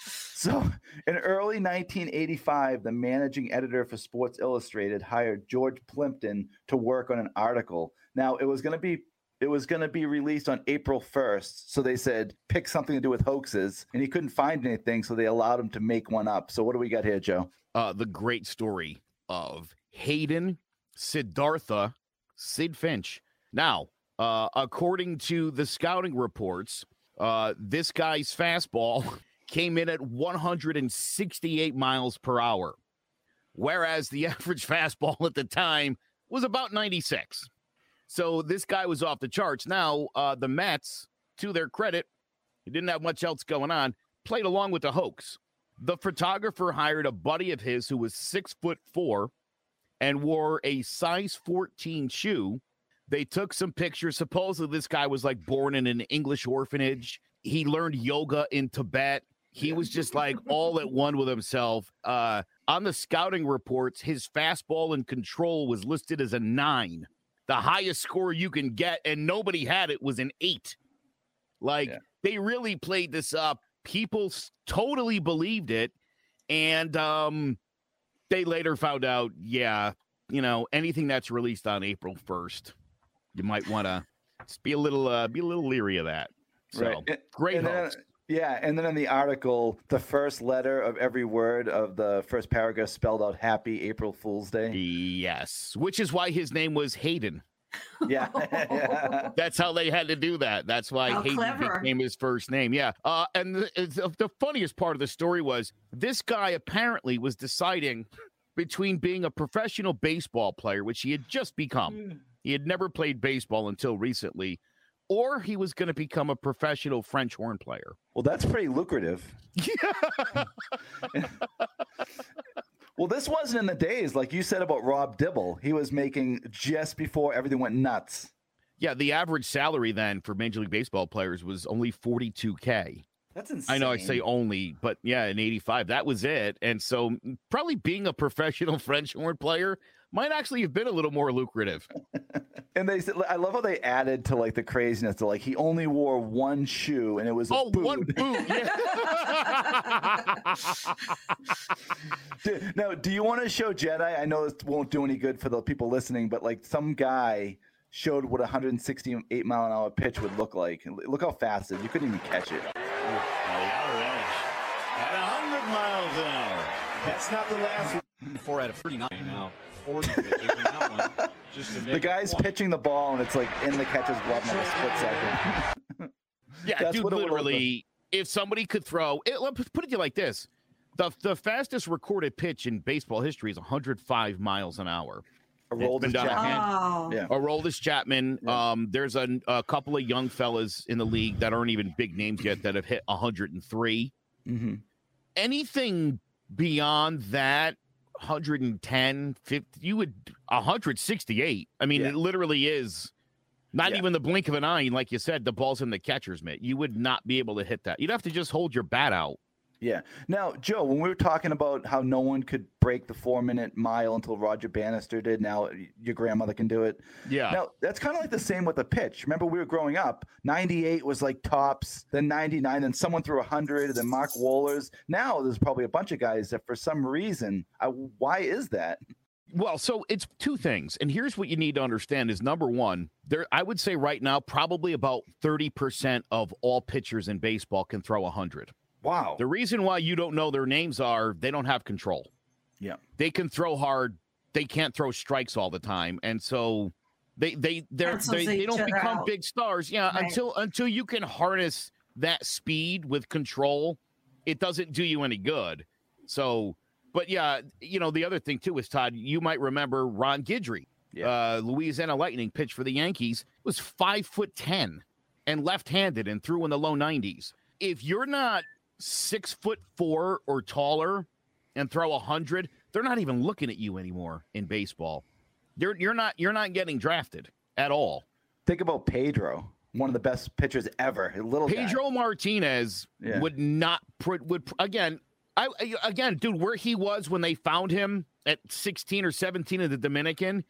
So, in early 1985, the managing editor for Sports Illustrated hired George Plimpton to work on an article. Now, it was going to be it was going to be released on April 1st. So they said pick something to do with hoaxes, and he couldn't find anything, so they allowed him to make one up. So what do we got here, Joe? uh, the great story of Hayden Siddhartha Sidd Finch. Now, uh, according to the scouting reports, uh, this guy's fastball <laughs> came in at 168 miles per hour, whereas the <laughs> average fastball at the time was about 96. So this guy was off the charts. Now, uh, the Mets, to their credit, he didn't have much else going on, played along with the hoax. The photographer hired a buddy of his who was six foot four and wore a size 14 shoe. They took some pictures. Supposedly, this guy was like born in an English orphanage. He learned yoga in Tibet. He was just like all at one with himself. Uh, on the scouting reports, his fastball and control was listed as a nine. The highest score you can get, and nobody had it, was an eight. Like Yeah. they really played this up. People totally believed it. And um, they later found out, yeah, you know, anything that's released on April 1st, you might want to be a little uh, be a little leery of that. So Right. And- great and then, yeah, and then in the article, the first letter of every word of the first paragraph spelled out "Happy April Fool's Day." Yes, which is why his name was Hayden. Yeah, yeah. <laughs> That's how they had to do that. That's why How Hayden clever. became his first name. Yeah. Uh, and the, the funniest part of the story was this guy apparently was deciding between being a professional baseball player, which he had just become. He had never played baseball until recently, or he was going to become a professional French horn player. Well, that's pretty lucrative. <laughs> <laughs> Well, this wasn't in the days like you said about Rob Dibble. He was making just before everything went nuts. Yeah, the average salary then for Major League Baseball players was only 42K. That's insane. I know I say only, but yeah, in 85, that was it. And so probably being a professional <laughs> French horn player might actually have been a little more lucrative. <laughs> And they said, I love how they added to like the craziness to like he only wore one shoe and it was a Oh, boot. one boot. Yeah. <laughs> Do- Now, do you want to show Jetai? I know this won't do any good for the people listening, but like some guy showed what a 168 mile an hour pitch would look like. Look how fast it is. You couldn't even catch it. At 100 miles an hour. That's not the last Four out of 39 now. 40 pitches in that one. Just to <laughs> The guy's it one. pitching the ball and it's like in the catcher's glove in like a split second. <laughs> Yeah, That's dude, what it would literally, if somebody could throw, it, put it to you like this. The, the fastest recorded pitch in baseball history is 105 miles an hour. A roll been to done a Chapman. hand- Oh. Yeah. Aroldis Chapman. Yeah. Um, there's a, a couple of young fellas in the league that aren't even big names yet that have hit 103. Mhm. Anything beyond that, 110, 50, you would 168. I mean, Yeah. it literally is not Yeah. even the blink of an eye. Like you said, the ball's in the catcher's mitt. You would not be able to hit that. You'd have to just hold your bat out. Yeah. Now, Joe, when we were talking about how no one could break the four minute mile until Roger Bannister did, now your grandmother can do it. Yeah. Now, that's kind of like the same with the pitch. Remember, we were growing up, 98 was like tops, then 99, then someone threw 100, then Mark Wohlers. Now, there's probably a bunch of guys that for some reason, I, why is that? Well, so it's two things. And here's what you need to understand is number one, there I would say right now, probably about 30% of all pitchers in baseball can throw 100. Wow. The reason why you don't know their names are they don't have control. Yeah. They can throw hard, they can't throw strikes all the time. And so they they they're, Cancels they they don't become out. big stars. Yeah, Right. until until you can harness that speed with control, it doesn't do you any good. So, but yeah, you know, the other thing too is Todd, you might remember Ron Guidry, Yeah. uh, Louisiana Lightning pitched for the Yankees, was five foot ten and left-handed and threw in the low 90s. If you're not six foot four or taller and throw a hundred, they're not even looking at you anymore in baseball. You're you're not you're not getting drafted at all. Think about Pedro, one of the best pitchers ever. A little guy. Pedro Martinez Yeah. would not would again. I I- again, dude, where he was when they found him at 16 or 17 in the Dominican,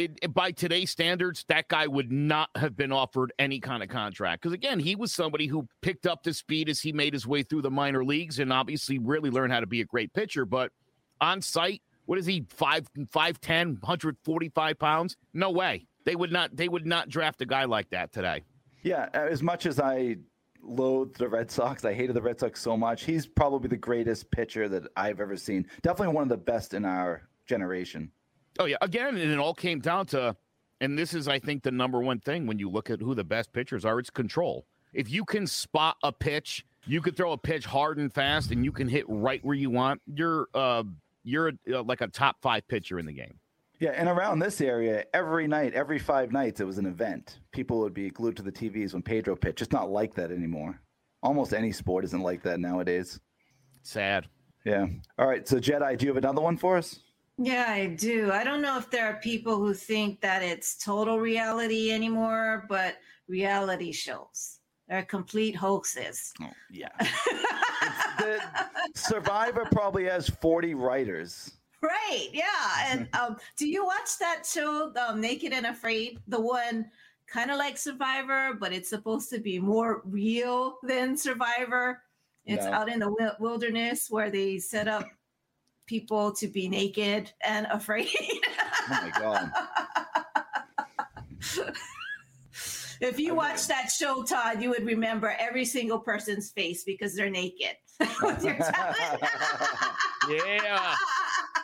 it, it- by today's standards, that guy would not have been offered any kind of contract. Because again, he was somebody who picked up the speed as he made his way through the minor leagues and obviously really learned how to be a great pitcher. But on site, what is he? Five, 5'10", 145 pounds? No way. They would not. They would not draft a guy like that today. Yeah, as much as I loathe the Red Sox, I hated the Red Sox so much. He's probably the greatest pitcher that I've ever seen. Definitely one of the best in our generation. Oh yeah, again, and it all came down to, and this is, I think, the number one thing when you look at who the best pitchers are. It's control. If you can spot a pitch, you could throw a pitch hard and fast, and you can hit right where you want. You're, uh, you're uh, like a top five pitcher in the game. Yeah, and around this area, every night, every five nights, it was an event. People would be glued to the TVs when Pedro pitched. It's not like that anymore. Almost any sport isn't like that nowadays. Sad. Yeah. All right. So, Jetai, do you have another one for us? Yeah, I do. I don't know if there are people who think that it's total reality anymore, but reality shows. They're complete hoaxes. Oh, yeah. <laughs> the Survivor probably has 40 writers. Right. Yeah. And <laughs> um, do you watch that show, um, Naked and Afraid? The one kind of like Survivor, but it's supposed to be more real than Survivor. It's No. out in the wilderness where they set up people to be naked and afraid. Oh my god. <laughs> if you watch that show, Todd, you would remember every single person's face because they're naked. <laughs> With your <laughs> talent. Yeah.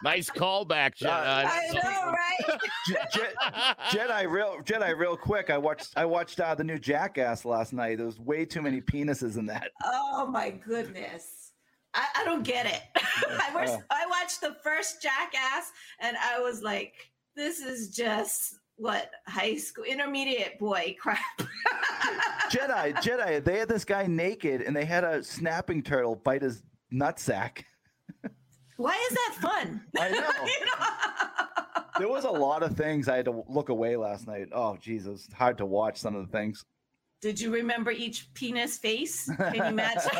Nice callback, Jetai. I know, right? Je- Je- Jetai, real Jetai, real quick. I watched I watched uh, the new Jackass last night. There was way too many penises in that. Oh my goodness. I, I don't get it. <laughs> I, was, Oh. I watched the first Jackass and I was like, this is just what high school intermediate boy <laughs> crap. Jetai, Jetai. They had this guy naked, and they had a snapping turtle bite his nutsack. Why is that fun? I know. <laughs> You know? There was a lot of things I had to look away last night. Oh, Jesus, hard to watch some of the things. Did you remember each penis face? Can you imagine?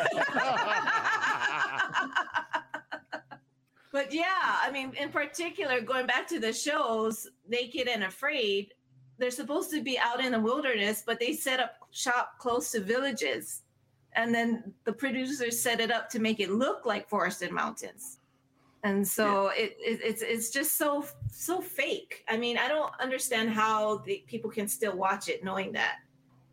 But yeah, I mean, in particular, going back to the shows, Naked and Afraid, they're supposed to be out in the wilderness, but they set up shop close to villages. And then the producers set it up to make it look like forested mountains. And so it, it it's it's just so so fake. I mean, I don't understand how the people can still watch it knowing that.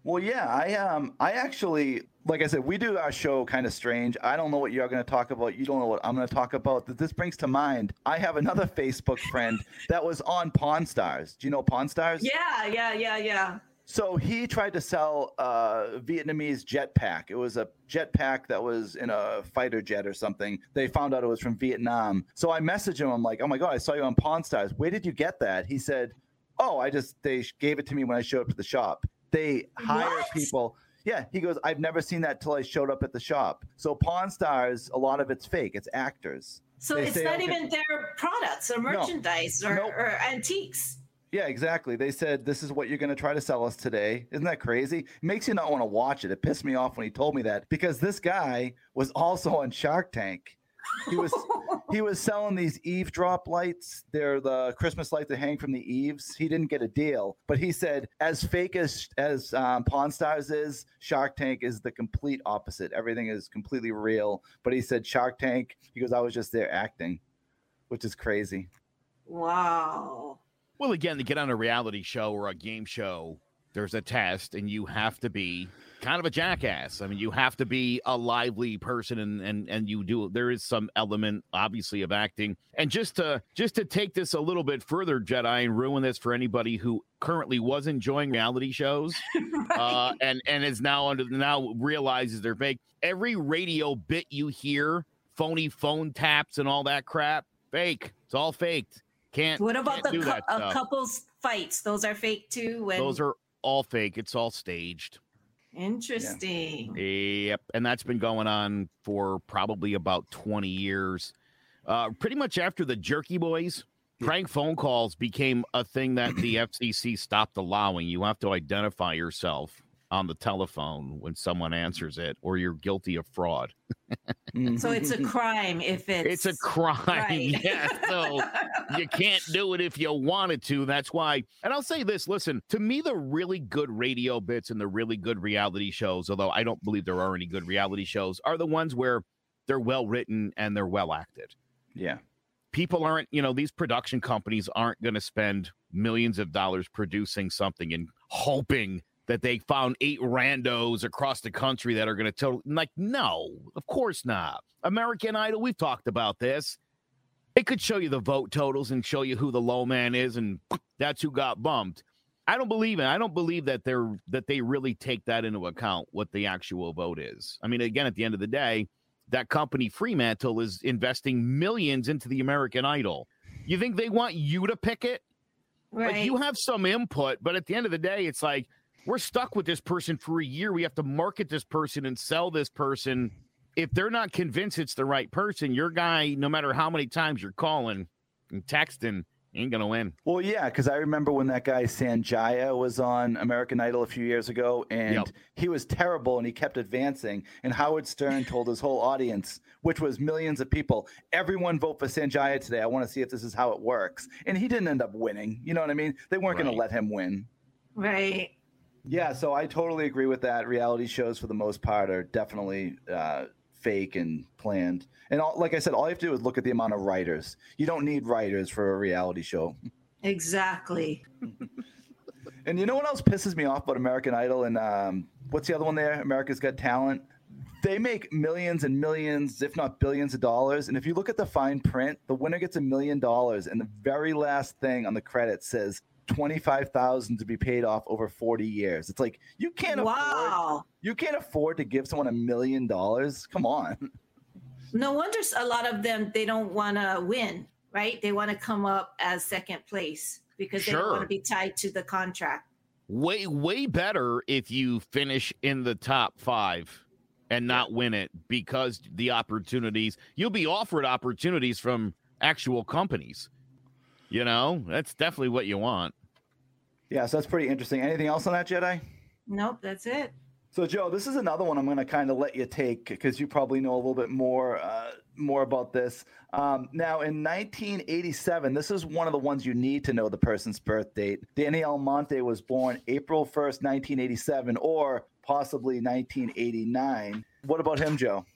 Well, yeah, I um, I actually, like I said, we do our show kind of strange. I don't know what you're going to talk about. You don't know what I'm going to talk about. That this brings to mind. I have another Facebook friend that was on Pawn Stars. Do you know Pawn Stars? Yeah, yeah, yeah, yeah. So he tried to sell a Vietnamese jetpack. It was a jetpack that was in a fighter jet or something. They found out it was from Vietnam. So I messaged him. I'm like, "Oh my god, I saw you on Pawn Stars. Where did you get that?" He said, "Oh, I just they gave it to me when I showed up to the shop. They hire What? people." Yeah, he goes, "I've never seen that till I showed up at the shop." So Pawn Stars, a lot of it's fake. It's actors. So They it's say, not okay- even their products or merchandise or, Nope. or antiques. Yeah, exactly. They said this is what you're going to try to sell us today. Isn't that crazy? It makes you not want to watch it. It pissed me off when he told me that because this guy was also on Shark Tank. He was he was selling these eavesdrop lights. They're the Christmas lights that hang from the eaves. He didn't get a deal, but he said as fake as as um, Pawn Stars is, Shark Tank is the complete opposite. Everything is completely real. But he said Shark Tank. He goes, I was just there acting, which is crazy. Wow. Well, again, to get on a reality show or a game show, there's a test, and you have to be kind of a jackass. I mean, you have to be a lively person, and and and you do. There is some element, obviously, of acting. And just to just to take this a little bit further, Jetai, and ruin this for anybody who currently was enjoying reality shows, <laughs> uh, and and is now under now realizes they're fake. Every radio bit you hear, phony phone taps and all that crap, fake. It's all faked. Can't. What about can't the do cou- that uh, stuff. couples fights? Those are fake too. When... Those are all fake. It's all staged. interesting. Yep. And that's been going on for probably about 20 years. Uh, pretty much after the Jerky Boys, prank phone calls became a thing that the FCC stopped allowing. You have to identify yourself on the telephone when someone answers it, or you're guilty of fraud. So it's a mm-hmm. crime if it's It's a crime. Right. <laughs> Yeah. So you can't do it if you wanted to. That's why. And I'll say this listen, to me, the really good radio bits and the really good reality shows, although I don't believe there are any good reality shows, are the ones where they're well written and they're well acted. Yeah. People aren't, you know, these production companies aren't going to spend millions of dollars producing something and hoping that they found eight randos across the country that are going to totally like no of course not. American idol we've talked about this. It could show you the vote totals and show you who the low man is and <clears throat> that's who got bumped. I don't believe it. I don't believe that they're that they really take that into account what the actual vote is. I mean again at the end of the day that company fremantle is investing millions into the american idol. You think they want you to pick it? Right. like you have some input, but at the end of the day, it's like we're stuck with this person for a year. We have to market this person and sell this person. If they're not convinced it's the right person, your guy, no matter how many times you're calling and texting, ain't gonna win. Well, yeah, because I remember when that guy Sanjaya was on American Idol a few years ago, and Yep. he was terrible, and he kept advancing. And Howard Stern <laughs> told his whole audience, which was millions of people, everyone vote for Sanjaya today. I want to see if this is how it works. And he didn't end up winning. You know what I mean? They weren't gonna let him win. right. Yeah, so I totally agree with that. Reality shows, for the most part, are definitely uh, fake and planned. And all, like I said, all you have to do is look at the amount of writers. You don't need writers for a reality show. Exactly. <laughs> And you know what else pisses me off about American Idol and um, what's the other one there? America's Got Talent. They make millions and millions, if not billions of dollars. And if you look at the fine print, the winner gets a million dollars, and the very last thing on the credit says twenty-five thousand to be paid off over forty years. It's like you can't afford Wow. you can't afford to give someone a million dollars. Come on. No wonder a lot of them they don't want to win, right? They want to come up as second place because they don't want to be tied to the contract. Way way better if you finish in the top five and not win it because the opportunities you'll be offered opportunities from actual companies. You know, that's definitely what you want. Yeah, so that's pretty interesting. Anything else on that, Jetai? Nope, that's it. So, Joe, this is another one I'm going to kind of let you take because you probably know a little bit more uh, more about this. Um, now, in 1987, this is one of the ones you need to know the person's birth date. Danny Almonte was born April 1st, 1987, or possibly 1989. What about him, Joe?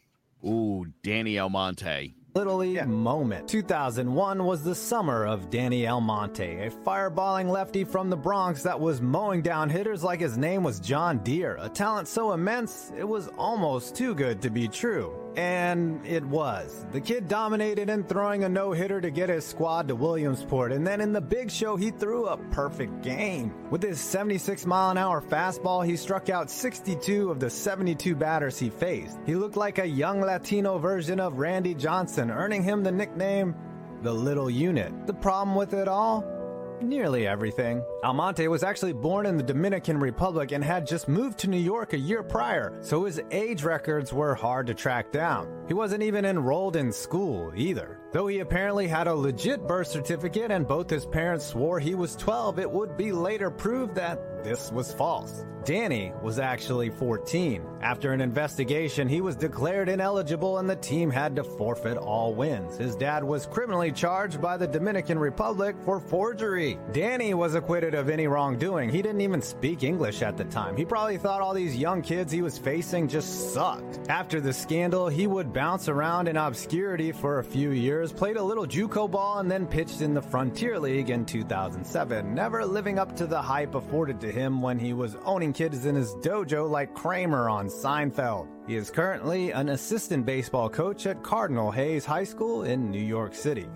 Ooh, Danny Almonte. Little League moment. 2001 was the summer of Danny Almonte, a fireballing lefty from the Bronx that was mowing down hitters like his name was John Deere. A talent so immense, it was almost too good to be true. And it was. The kid dominated in throwing a no hitter to get his squad to Williamsport, and then in the big show, he threw a perfect game. With his 76 mile an hour fastball, he struck out 62 of the 72 batters he faced. He looked like a young Latino version of Randy Johnson, earning him the nickname the Little Unit. The problem with it all? Nearly everything. Almonte was actually born in the Dominican Republic and had just moved to New York a year prior, so his age records were hard to track down. He wasn't even enrolled in school either. Though he apparently had a legit birth certificate and both his parents swore he was 12, it would be later proved that this was false. Danny was actually 14. After an investigation, he was declared ineligible and the team had to forfeit all wins. His dad was criminally charged by the Dominican Republic for forgery. Danny was acquitted of any wrongdoing. He didn't even speak English at the time. He probably thought all these young kids he was facing just sucked. After the scandal, he would bounce around in obscurity for a few years, played a little JUCO ball, and then pitched in the Frontier League in 2007, never living up to the hype afforded to him when he was owning kids in his dojo like Kramer on Seinfeld. He is currently an assistant baseball coach at Cardinal Hayes High School in New York City.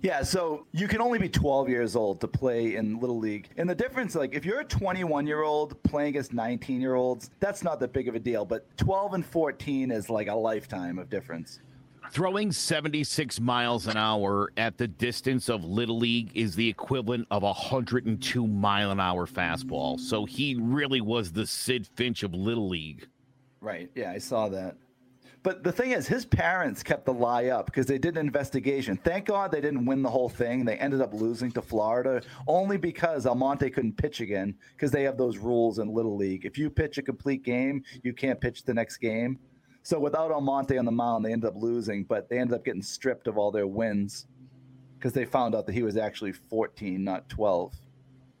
Yeah, so you can only be 12 years old to play in Little League. And the difference, like, if you're a 21 year old playing against 19 year olds, that's not that big of a deal. But 12 and 14 is like a lifetime of difference. Throwing 76 miles an hour at the distance of Little League is the equivalent of a 102 mile an hour fastball. So he really was the Sidd Finch of Little League. Right. Yeah, I saw that. But the thing is, his parents kept the lie up because they did an investigation. Thank God they didn't win the whole thing. They ended up losing to Florida only because Almonte couldn't pitch again because they have those rules in Little League. If you pitch a complete game, you can't pitch the next game. So without Almonte on the mound, they ended up losing, but they ended up getting stripped of all their wins because they found out that he was actually 14, not 12.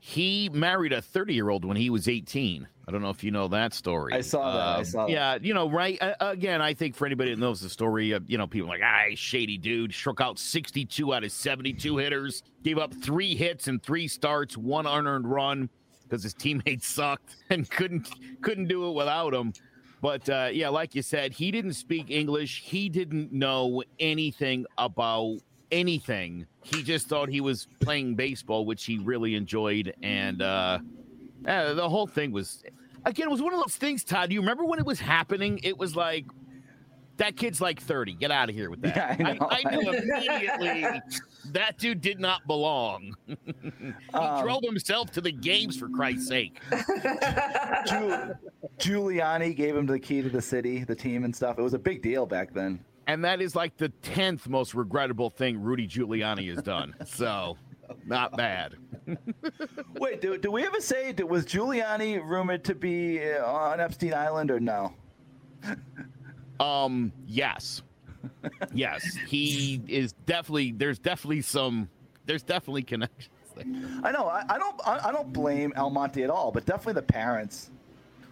He married a 30 year old when he was 18. I don't know if you know that story. I saw that, I Um, saw that. Yeah, you know, right? Uh, again, I think for anybody that knows the story, uh, you know, people like, ah, shady dude, struck out 62 out of 72 hitters, gave up three hits and three starts, one unearned run because his teammates sucked <laughs> and couldn't couldn't do it without him. But uh, yeah, like you said, he didn't speak English. He didn't know anything about anything. He just thought he was playing baseball, which he really enjoyed. And uh, the whole thing was, again, it was one of those things, Todd. Do you remember when it was happening? It was like, that kid's like 30. Get out of here with that. Yeah, I know. I, knew immediately that dude did not belong. <laughs> he Um, drove himself to the games, for Christ's sake. Giul- Giuliani gave him the key to the city, the team, and stuff. It was a big deal back then. And that is like the 10th most regrettable thing Rudy Giuliani has done. So, not bad. <laughs> Wait, do, do we ever say was Giuliani rumored to be uh, on Epstein Island or no? <laughs> Um, yes. Yes, he is definitely there's definitely some there's definitely connections there. I know. I, I don't. I, I don't blame Almonte at all, but definitely the parents.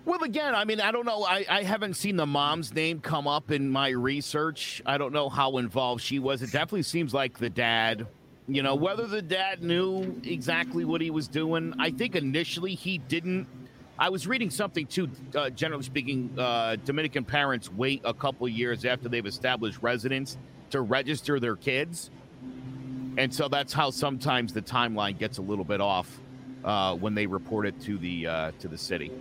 Well, again, I mean, I don't know. I, I haven't seen the mom's name come up in my research. I don't know how involved she was. It definitely seems like the dad. You know, whether the dad knew exactly what he was doing, I think initially he didn't. I was reading something too. Uh, generally speaking, uh, Dominican parents wait a couple years after they've established residence to register their kids, and so that's how sometimes the timeline gets a little bit off uh, when they report it to the uh, to the city.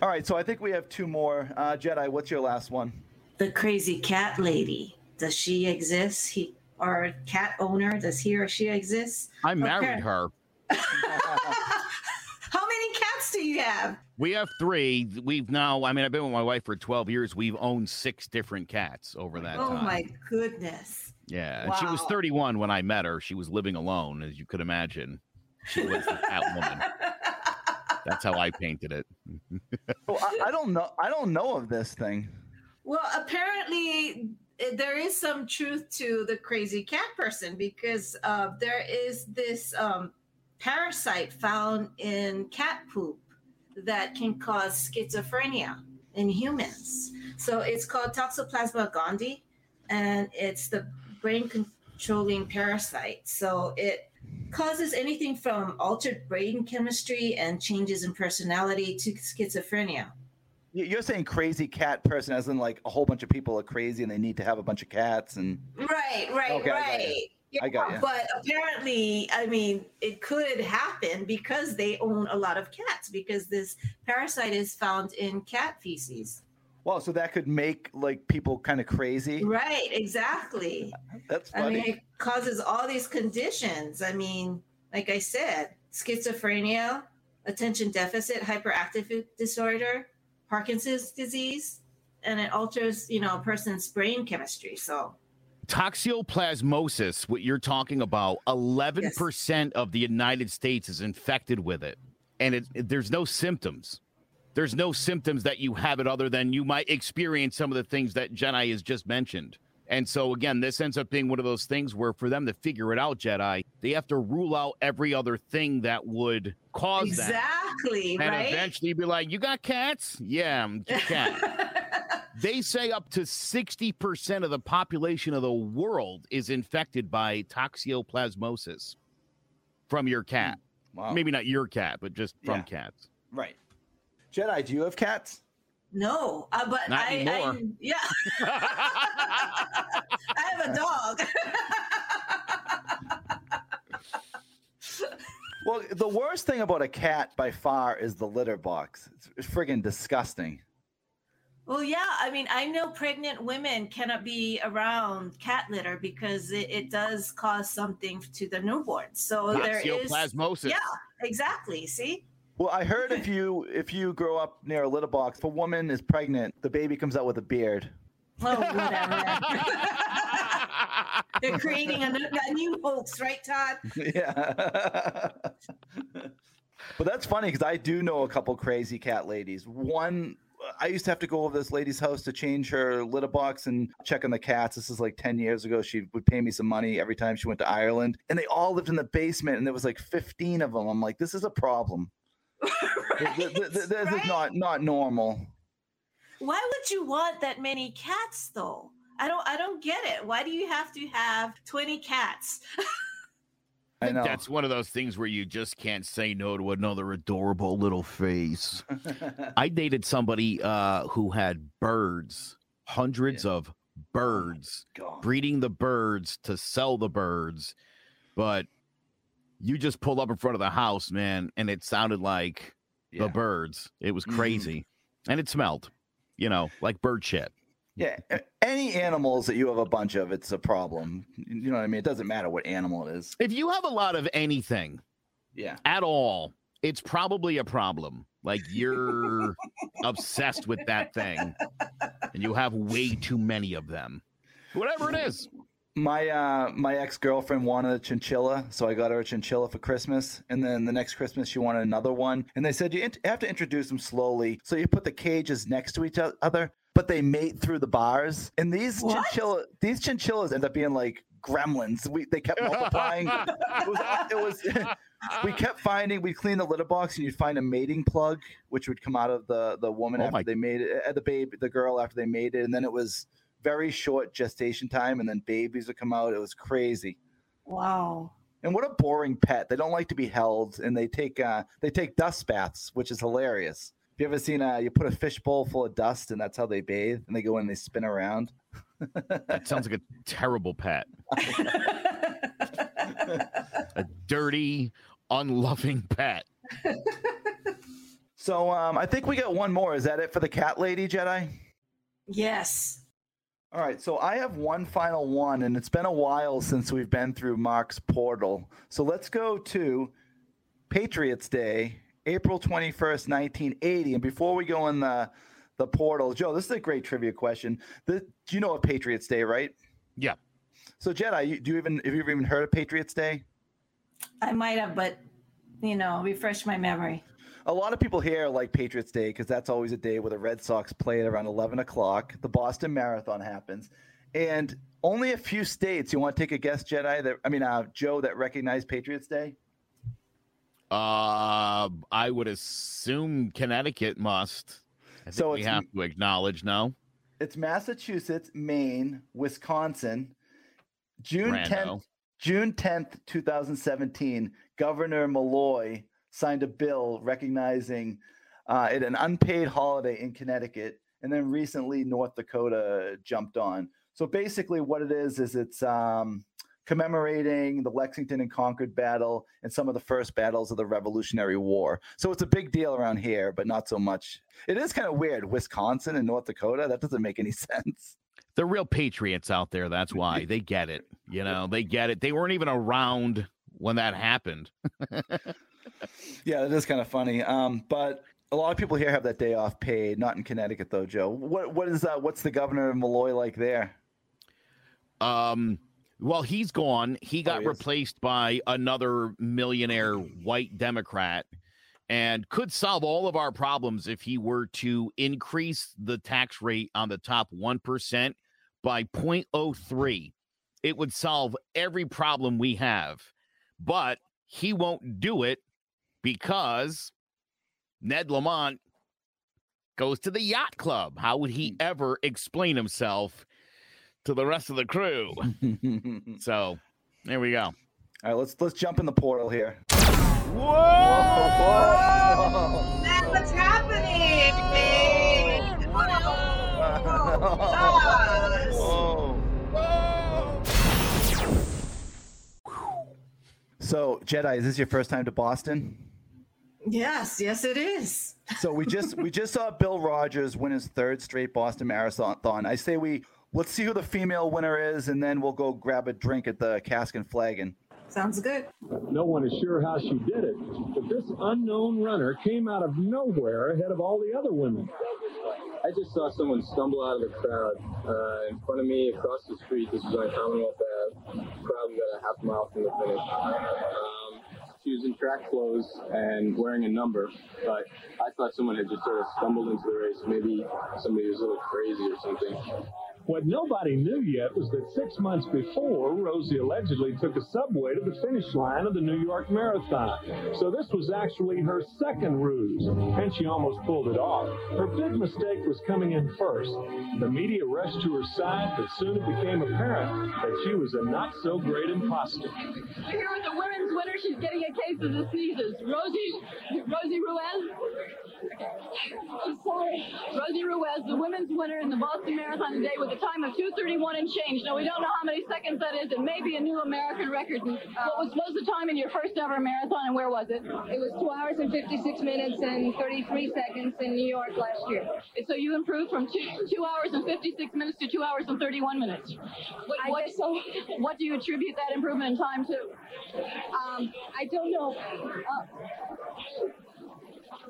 All right, so I think we have two more. Uh, Jedi, what's your last one? The crazy cat lady. Does she exist? He or cat owner? Does he or she exist? I married Okay. her. <laughs> How many cats do you have? We have three. We've now, I mean, I've been with my wife for 12 years. We've owned six different cats over that oh time. my goodness. Yeah. And she was 31 when I met her. She was living alone, as you could imagine. She was the cat woman. <laughs> That's how I painted it. <laughs> Oh, I, I don't know. I don't know of this thing. Well, apparently eh, there is some truth to the crazy cat person because uh, there is this um, parasite found in cat poop that can cause schizophrenia in humans. So it's called Toxoplasma gondii, and it's the brain controlling parasite. So it causes anything from altered brain chemistry and changes in personality to schizophrenia. You're saying crazy cat person, as in like a whole bunch of people are crazy and they need to have a bunch of cats and. Right, right, Okay, right. You. I got you. But apparently, I mean, it could happen because they own a lot of cats because this parasite is found in cat feces. Wow, so that could make like people kind of crazy. Right, exactly. That's funny. I mean, it causes all these conditions. I mean, like I said, schizophrenia, attention deficit hyperactive disorder, Parkinson's disease, and it alters, you know, a person's brain chemistry. So, Toxoplasmosis, what you're talking about, 11% of the United States is infected with it. And it, it- there's no symptoms. There's no symptoms that you have it other than you might experience some of the things that Jetai has just mentioned. And so, again, this ends up being one of those things where for them to figure it out, Jetai, they have to rule out every other thing that would cause that. exactly, And right? eventually be like, You got cats? Yeah, <laughs> cat. They say up to 60% of the population of the world is infected by toxoplasmosis from your cat. Wow. Maybe not your cat, but just from Yeah. cats. Right. Jetai, do you have cats? No, uh, but Not I, anymore. I, <laughs> yeah, I have a <laughs> dog. Well, the worst thing about a cat by far is the litter box. It's, it's friggin' disgusting. Well, yeah, I mean, I know pregnant women cannot be around cat litter because it, it does cause something to the newborn. So there is Toxoplasmosis. Yeah, exactly. See, Well, I heard if you if you grow up near a litter box, if a woman is pregnant, the baby comes out with a beard. oh whatever. <laughs> They're creating a, new- a new hoax, right, Todd? yeah. <laughs> but that's funny because I do know a couple crazy cat ladies. One, I used to have to go over this lady's house to change her litter box and check on the cats. This is like 10 years ago. She would pay me some money every time she went to Ireland. And they all lived in the basement and there was like 15 of them. I'm like, this is a problem. <laughs> Th- th- th- th- This is not, not normal. Why would you want that many cats though? I don't I don't get it. Why do you have to have 20 cats? <laughs> I I think know. that's one of those things where you just can't say no to another adorable little face. <laughs> I dated somebody uh, who had birds, hundreds of birds, God. breeding the birds to sell the birds. But you just pulled up in front of the house, man, and it sounded like Yeah. the birds. It was Mhm. crazy. And it smelled, you know, like bird shit. Yeah, any animals that you have a bunch of, it's a problem. You know what I mean? It doesn't matter what animal it is. If you have a lot of anything Yeah. at all, it's probably a problem. Like you're <laughs> obsessed with that thing and you have way too many of them. Whatever it is. My uh my ex girlfriend wanted a chinchilla, so I got her a chinchilla for Christmas. And then the next Christmas she wanted another one. And they said you have to introduce them slowly. So you put the cages next to each other, but they mate through the bars. And these What? chinchilla these chinchillas end up being like gremlins. We they kept multiplying. it was it was <laughs> we kept finding we'd clean the litter box and you'd find a mating plug which would come out of the the woman Oh after my- they made it uh, the baby the girl after they made it and then it was very short gestation time and then babies would come out it was crazy Wow. and what a boring pet they don't like to be held and they take uh they take dust baths which is hilarious have you ever seen uh you put a fish bowl full of dust and that's how they bathe and they go in and they spin around That sounds like a terrible pet. a dirty, unloving pet. so um i think we got one more is that it for the cat lady jetai Yes. All right, so I have one final one, and it's been a while since we've been through Mark's portal. So let's go to Patriots Day, April 21st, 1980. And before we go in the, the portal, Joe, this is a great trivia question. The, do you know of Patriots Day, right? Yeah. So, Jetai, you, do you even have you ever even heard of Patriots Day? I might have, but you know, refresh my memory. A lot of people here like Patriots Day because that's always a day where the Red Sox play at around 11 o'clock. The Boston Marathon happens. And only a few states, you want to take a guess, Jetai, that, I mean, uh, Joe, that recognize Patriots Day? Uh, I would assume Connecticut must. So we have to acknowledge now. It's Massachusetts, Maine, Wisconsin. June 10th, June 10th, 2017, Governor Malloy signed a bill recognizing uh, it an unpaid holiday in Connecticut, and then recently North Dakota jumped on. So basically, what it is is it's um, commemorating the Lexington and Concord battle and some of the first battles of the Revolutionary War. So it's a big deal around here, but not so much. It is kind of weird, Wisconsin and North Dakota. That doesn't make any <laughs> sense. They're real patriots out there. That's why <laughs> they get it. You know, they get it. They weren't even around when that happened. <laughs> Yeah, it is kind of funny. Um, but a lot of people here have that day off paid. Not in Connecticut though, Joe. What what is that? What's the governor of Malloy like there? Um, well, he's gone. He oh, got he is. replaced by another millionaire white Democrat and could solve all of our problems if he were to increase the tax rate on the top 1% by 0.03. It would solve every problem we have. But he won't do it because Ned Lamont goes to the yacht club. How would he hmm. ever explain himself to the rest of the crew? <laughs> so there we go. All right, let's let's jump in the portal here. That's what's happening. So, Jetai, is this your first time to Boston? Yes, yes, it is. So we just we just saw Bill Rodgers win his third straight Boston Marathon. I say we let's see who the female winner is, and then we'll go grab a drink at the Cask and Flagon. Sounds good. No one is sure how she did it, but this unknown runner came out of nowhere ahead of all the other women. I just saw someone stumble out of the crowd uh, in front of me across the street. This was on Commonwealth Ave. Crowd was at a half mile from the finish. Um, she was in track clothes and wearing a number, but I thought someone had just sort of stumbled into the race. Maybe somebody was a little crazy or something. What nobody knew yet was that six months before, Rosie allegedly took a subway to the finish line of the New York Marathon. So this was actually her second ruse, and she almost pulled it off. Her big mistake was coming in first. The media rushed to her side, but soon it became apparent that she was a not so great imposter. Here with the women's winner, she's getting a case of the sneezes. Rosie, Rosie Ruiz. I'm sorry. Rosie Ruiz, the women's winner in the Boston Marathon today with a time of 2:31 and change. Now we don't know how many seconds that is. It may be a new American record. What was, what was the time in your first ever marathon, and where was it? It was 2 hours and 56 minutes and 33 seconds in New York last year. And so you improved from two, two hours and 56 minutes to two hours and 31 minutes. What, what, so. what do you attribute that improvement in time to? Um, I don't know. Uh,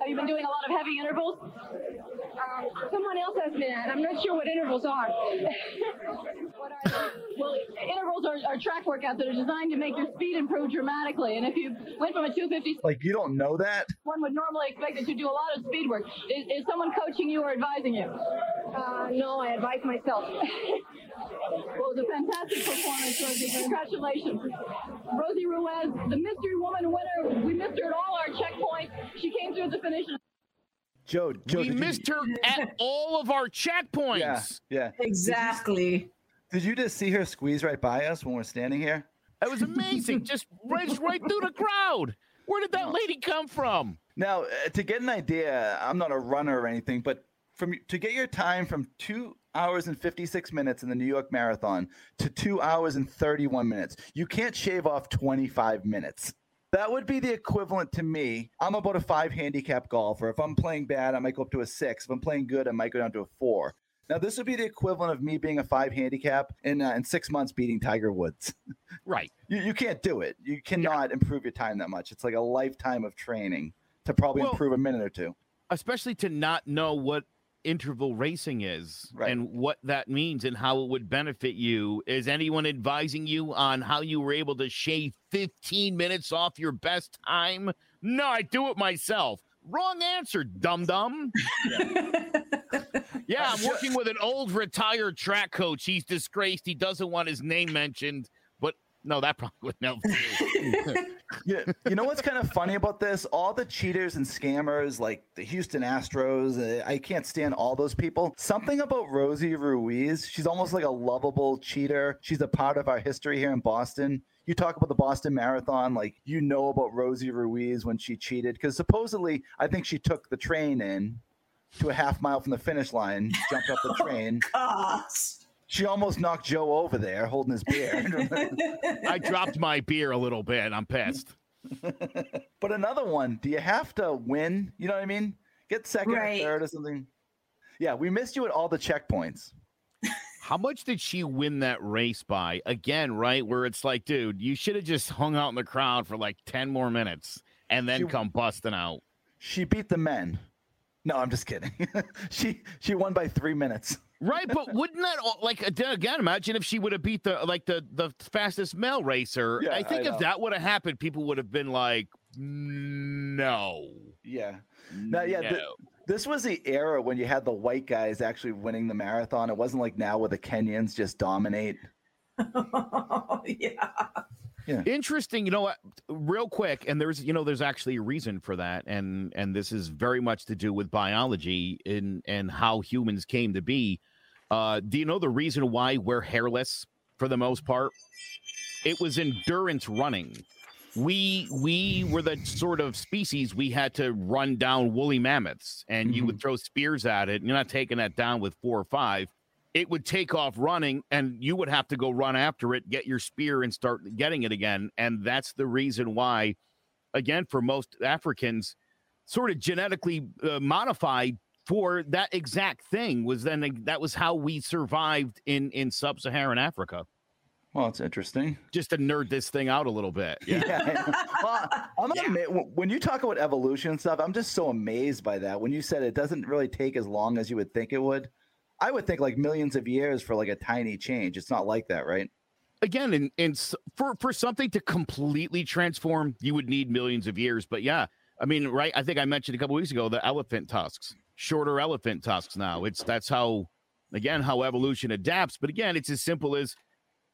Have you been doing a lot of heavy intervals? um, someone else has been at. I'm not sure what intervals are. <laughs> What are? Well, intervals are, are track workouts that are designed to make your speed improve dramatically. And if you went from a 250, Like you don't know that? one would normally expect that you do a lot of speed work. Is, is someone coaching you or advising you? Uh, no, I advise myself. <laughs> Well, it was a fantastic performance, Rosie. Congratulations. Rosie Ruiz, the mystery woman winner. We missed her at all our checkpoints. She came through the finish. Joe, Joe, we did you- missed her <laughs> at all of our checkpoints. Yeah, yeah. Exactly. Did you just see her squeeze right by us when we're standing here? It was amazing. Just <laughs> raced right through the crowd. Where did that lady come from? Now, uh, to get an idea, I'm not a runner or anything, but from to get your time from two hours and 56 minutes in the New York Marathon to two hours and 31 minutes, you can't shave off 25 minutes. That would be the equivalent to me. I'm about a five handicap golfer. If I'm playing bad, I might go up to a six. If I'm playing good, I might go down to a four. Now, this would be the equivalent of me being a five handicap and uh, in six months beating Tiger Woods. <laughs> Right. You, you can't do it. You cannot improve your time that much. It's like a lifetime of training to probably Well- improve a minute or two. Especially to not know what interval racing is and what that means and how it would benefit you. Is anyone advising you on how you were able to shave 15 minutes off your best time? No, I do it myself. Wrong answer, dum dum. yeah, I'm <laughs> working with an old retired track coach. He's disgraced. He doesn't want his name mentioned. But no, that probably wouldn't do. <laughs> yeah, you know what's kind of funny about this? All the cheaters and scammers, like the Houston Astros, uh, I can't stand all those people. Something about Rosie Ruiz, she's almost like a lovable cheater. She's a part of our history here in Boston. You talk about the Boston Marathon, like you know about Rosie Ruiz when she cheated, because supposedly I think she took the train in to a half mile from the finish line, jumped up the <laughs> train. She almost knocked Joe over there holding his beer. <laughs> I dropped my beer a little bit. I'm pissed. <laughs> But another one, do you have to win? You know what I mean? Get second Right. or third or something. Yeah, we missed you at all the checkpoints. <laughs> How much did she win that race by? Again, right? Where it's like, dude, you should have just hung out in the crowd for like 10 more minutes and then She- come busting out. She beat the men. No, I'm just kidding. she she won by three minutes. Right, but wouldn't that like again? Imagine if she would have beat the like the the fastest male racer. Yeah, I think I if that would have happened, people would have been like, no. Yeah. No, yeah. th- No. this was the era when you had the white guys actually winning the marathon. It wasn't like now where the Kenyans just dominate. <laughs> yeah. Yeah. Interesting. You know what? Real quick, and there's you know there's actually a reason for that, and and this is very much to do with biology and and how humans came to be. Uh, do you know the reason why we're hairless for the most part? It was endurance running. We we were the sort of species we had to run down woolly mammoths, and you would throw spears at it. And you're not taking that down with four or five it would take off running and you would have to go run after it get your spear and start getting it again and that's the reason why again for most africans sort of genetically uh, modified for that exact thing was then that was how we survived in in sub-saharan africa Well, it's interesting. just to nerd this thing out a little bit <laughs> yeah, Yeah. Well, I'm ama- when you talk about evolution and stuff, I'm just so amazed by that. When you said it doesn't really take as long as you would think it would, I would think like millions of years for like a tiny change. It's not like that, right? again and s- for for something to completely transform you would need millions of years but yeah i mean right i think i mentioned a couple weeks ago the elephant tusks shorter elephant tusks now it's that's how again how evolution adapts but again it's as simple as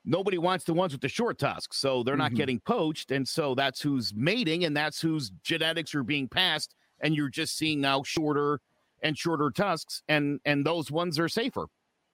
nobody wants the ones with the short tusks so they're not Mhm. getting poached and so that's who's mating and that's whose genetics are being passed and you're just seeing now shorter and shorter tusks and and those ones are safer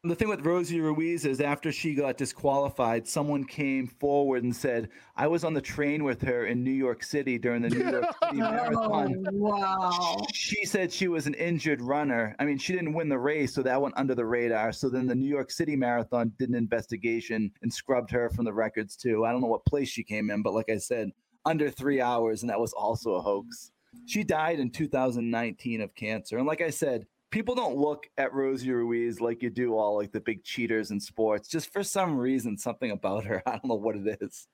The thing with Rosie Ruiz is after she got disqualified, someone came forward and said, I was on the train with her in New York City during the New York <laughs> City Marathon. Oh, wow. She said she was an injured runner. I mean, she didn't win the race, so that went under the radar. So then the New York City Marathon did an investigation and scrubbed her from the records too. I don't know what place she came in, but like I said, under three hours, and that was also a hoax. She died in 2019 of cancer. And like I said, people don't look at Rosie Ruiz like you do all like the big cheaters in sports. Just for some reason, something about her. <laughs> I don't know what it is.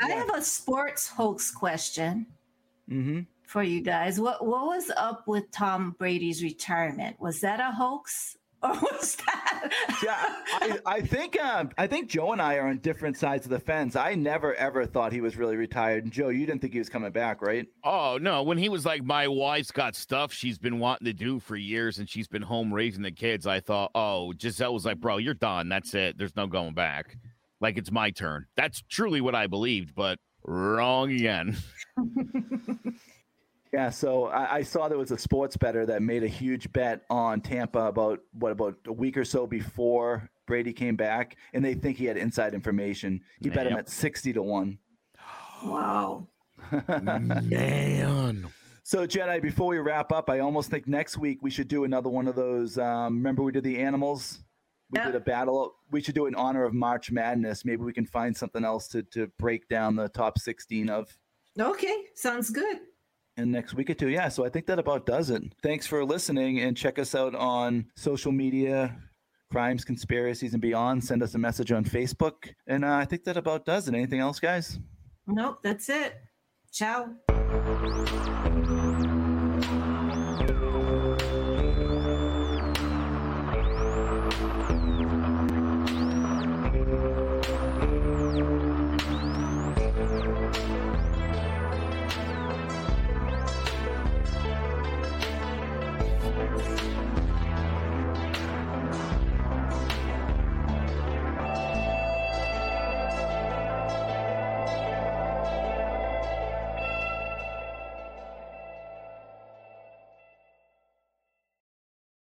I have a sports hoax question Mm-hmm. for you guys. What what was up with Tom Brady's retirement? Was that a hoax? Or was that? yeah, I, I think um, I think Joe and I are on different sides of the fence. I never ever thought he was really retired. And Joe, you didn't think he was coming back, right? Oh no, when he was like, my wife's got stuff she's been wanting to do for years, and she's been home raising the kids. I thought, oh, Gisele was like, bro, you're done. That's it. There's no going back. Like it's my turn. That's truly what I believed, but wrong again. <laughs> Yeah, so I, I saw there was a sports better that made a huge bet on Tampa about what about a week or so before Brady came back, and they think he had inside information. He bet him at sixty to one. Wow. Man. So Jetai, before we wrap up, I almost think next week we should do another one of those. Um, remember we did the animals. We did a battle. We should do it in honor of March Madness. Maybe we can find something else to to break down the top sixteen of. Okay, sounds good. In next week or two. Yeah, so I think that about does it. Thanks for listening and check us out on social media, crimes, conspiracies, and beyond. Send us a message on Facebook. And uh, I think that about does it. Anything else, guys? Nope, that's it. Ciao.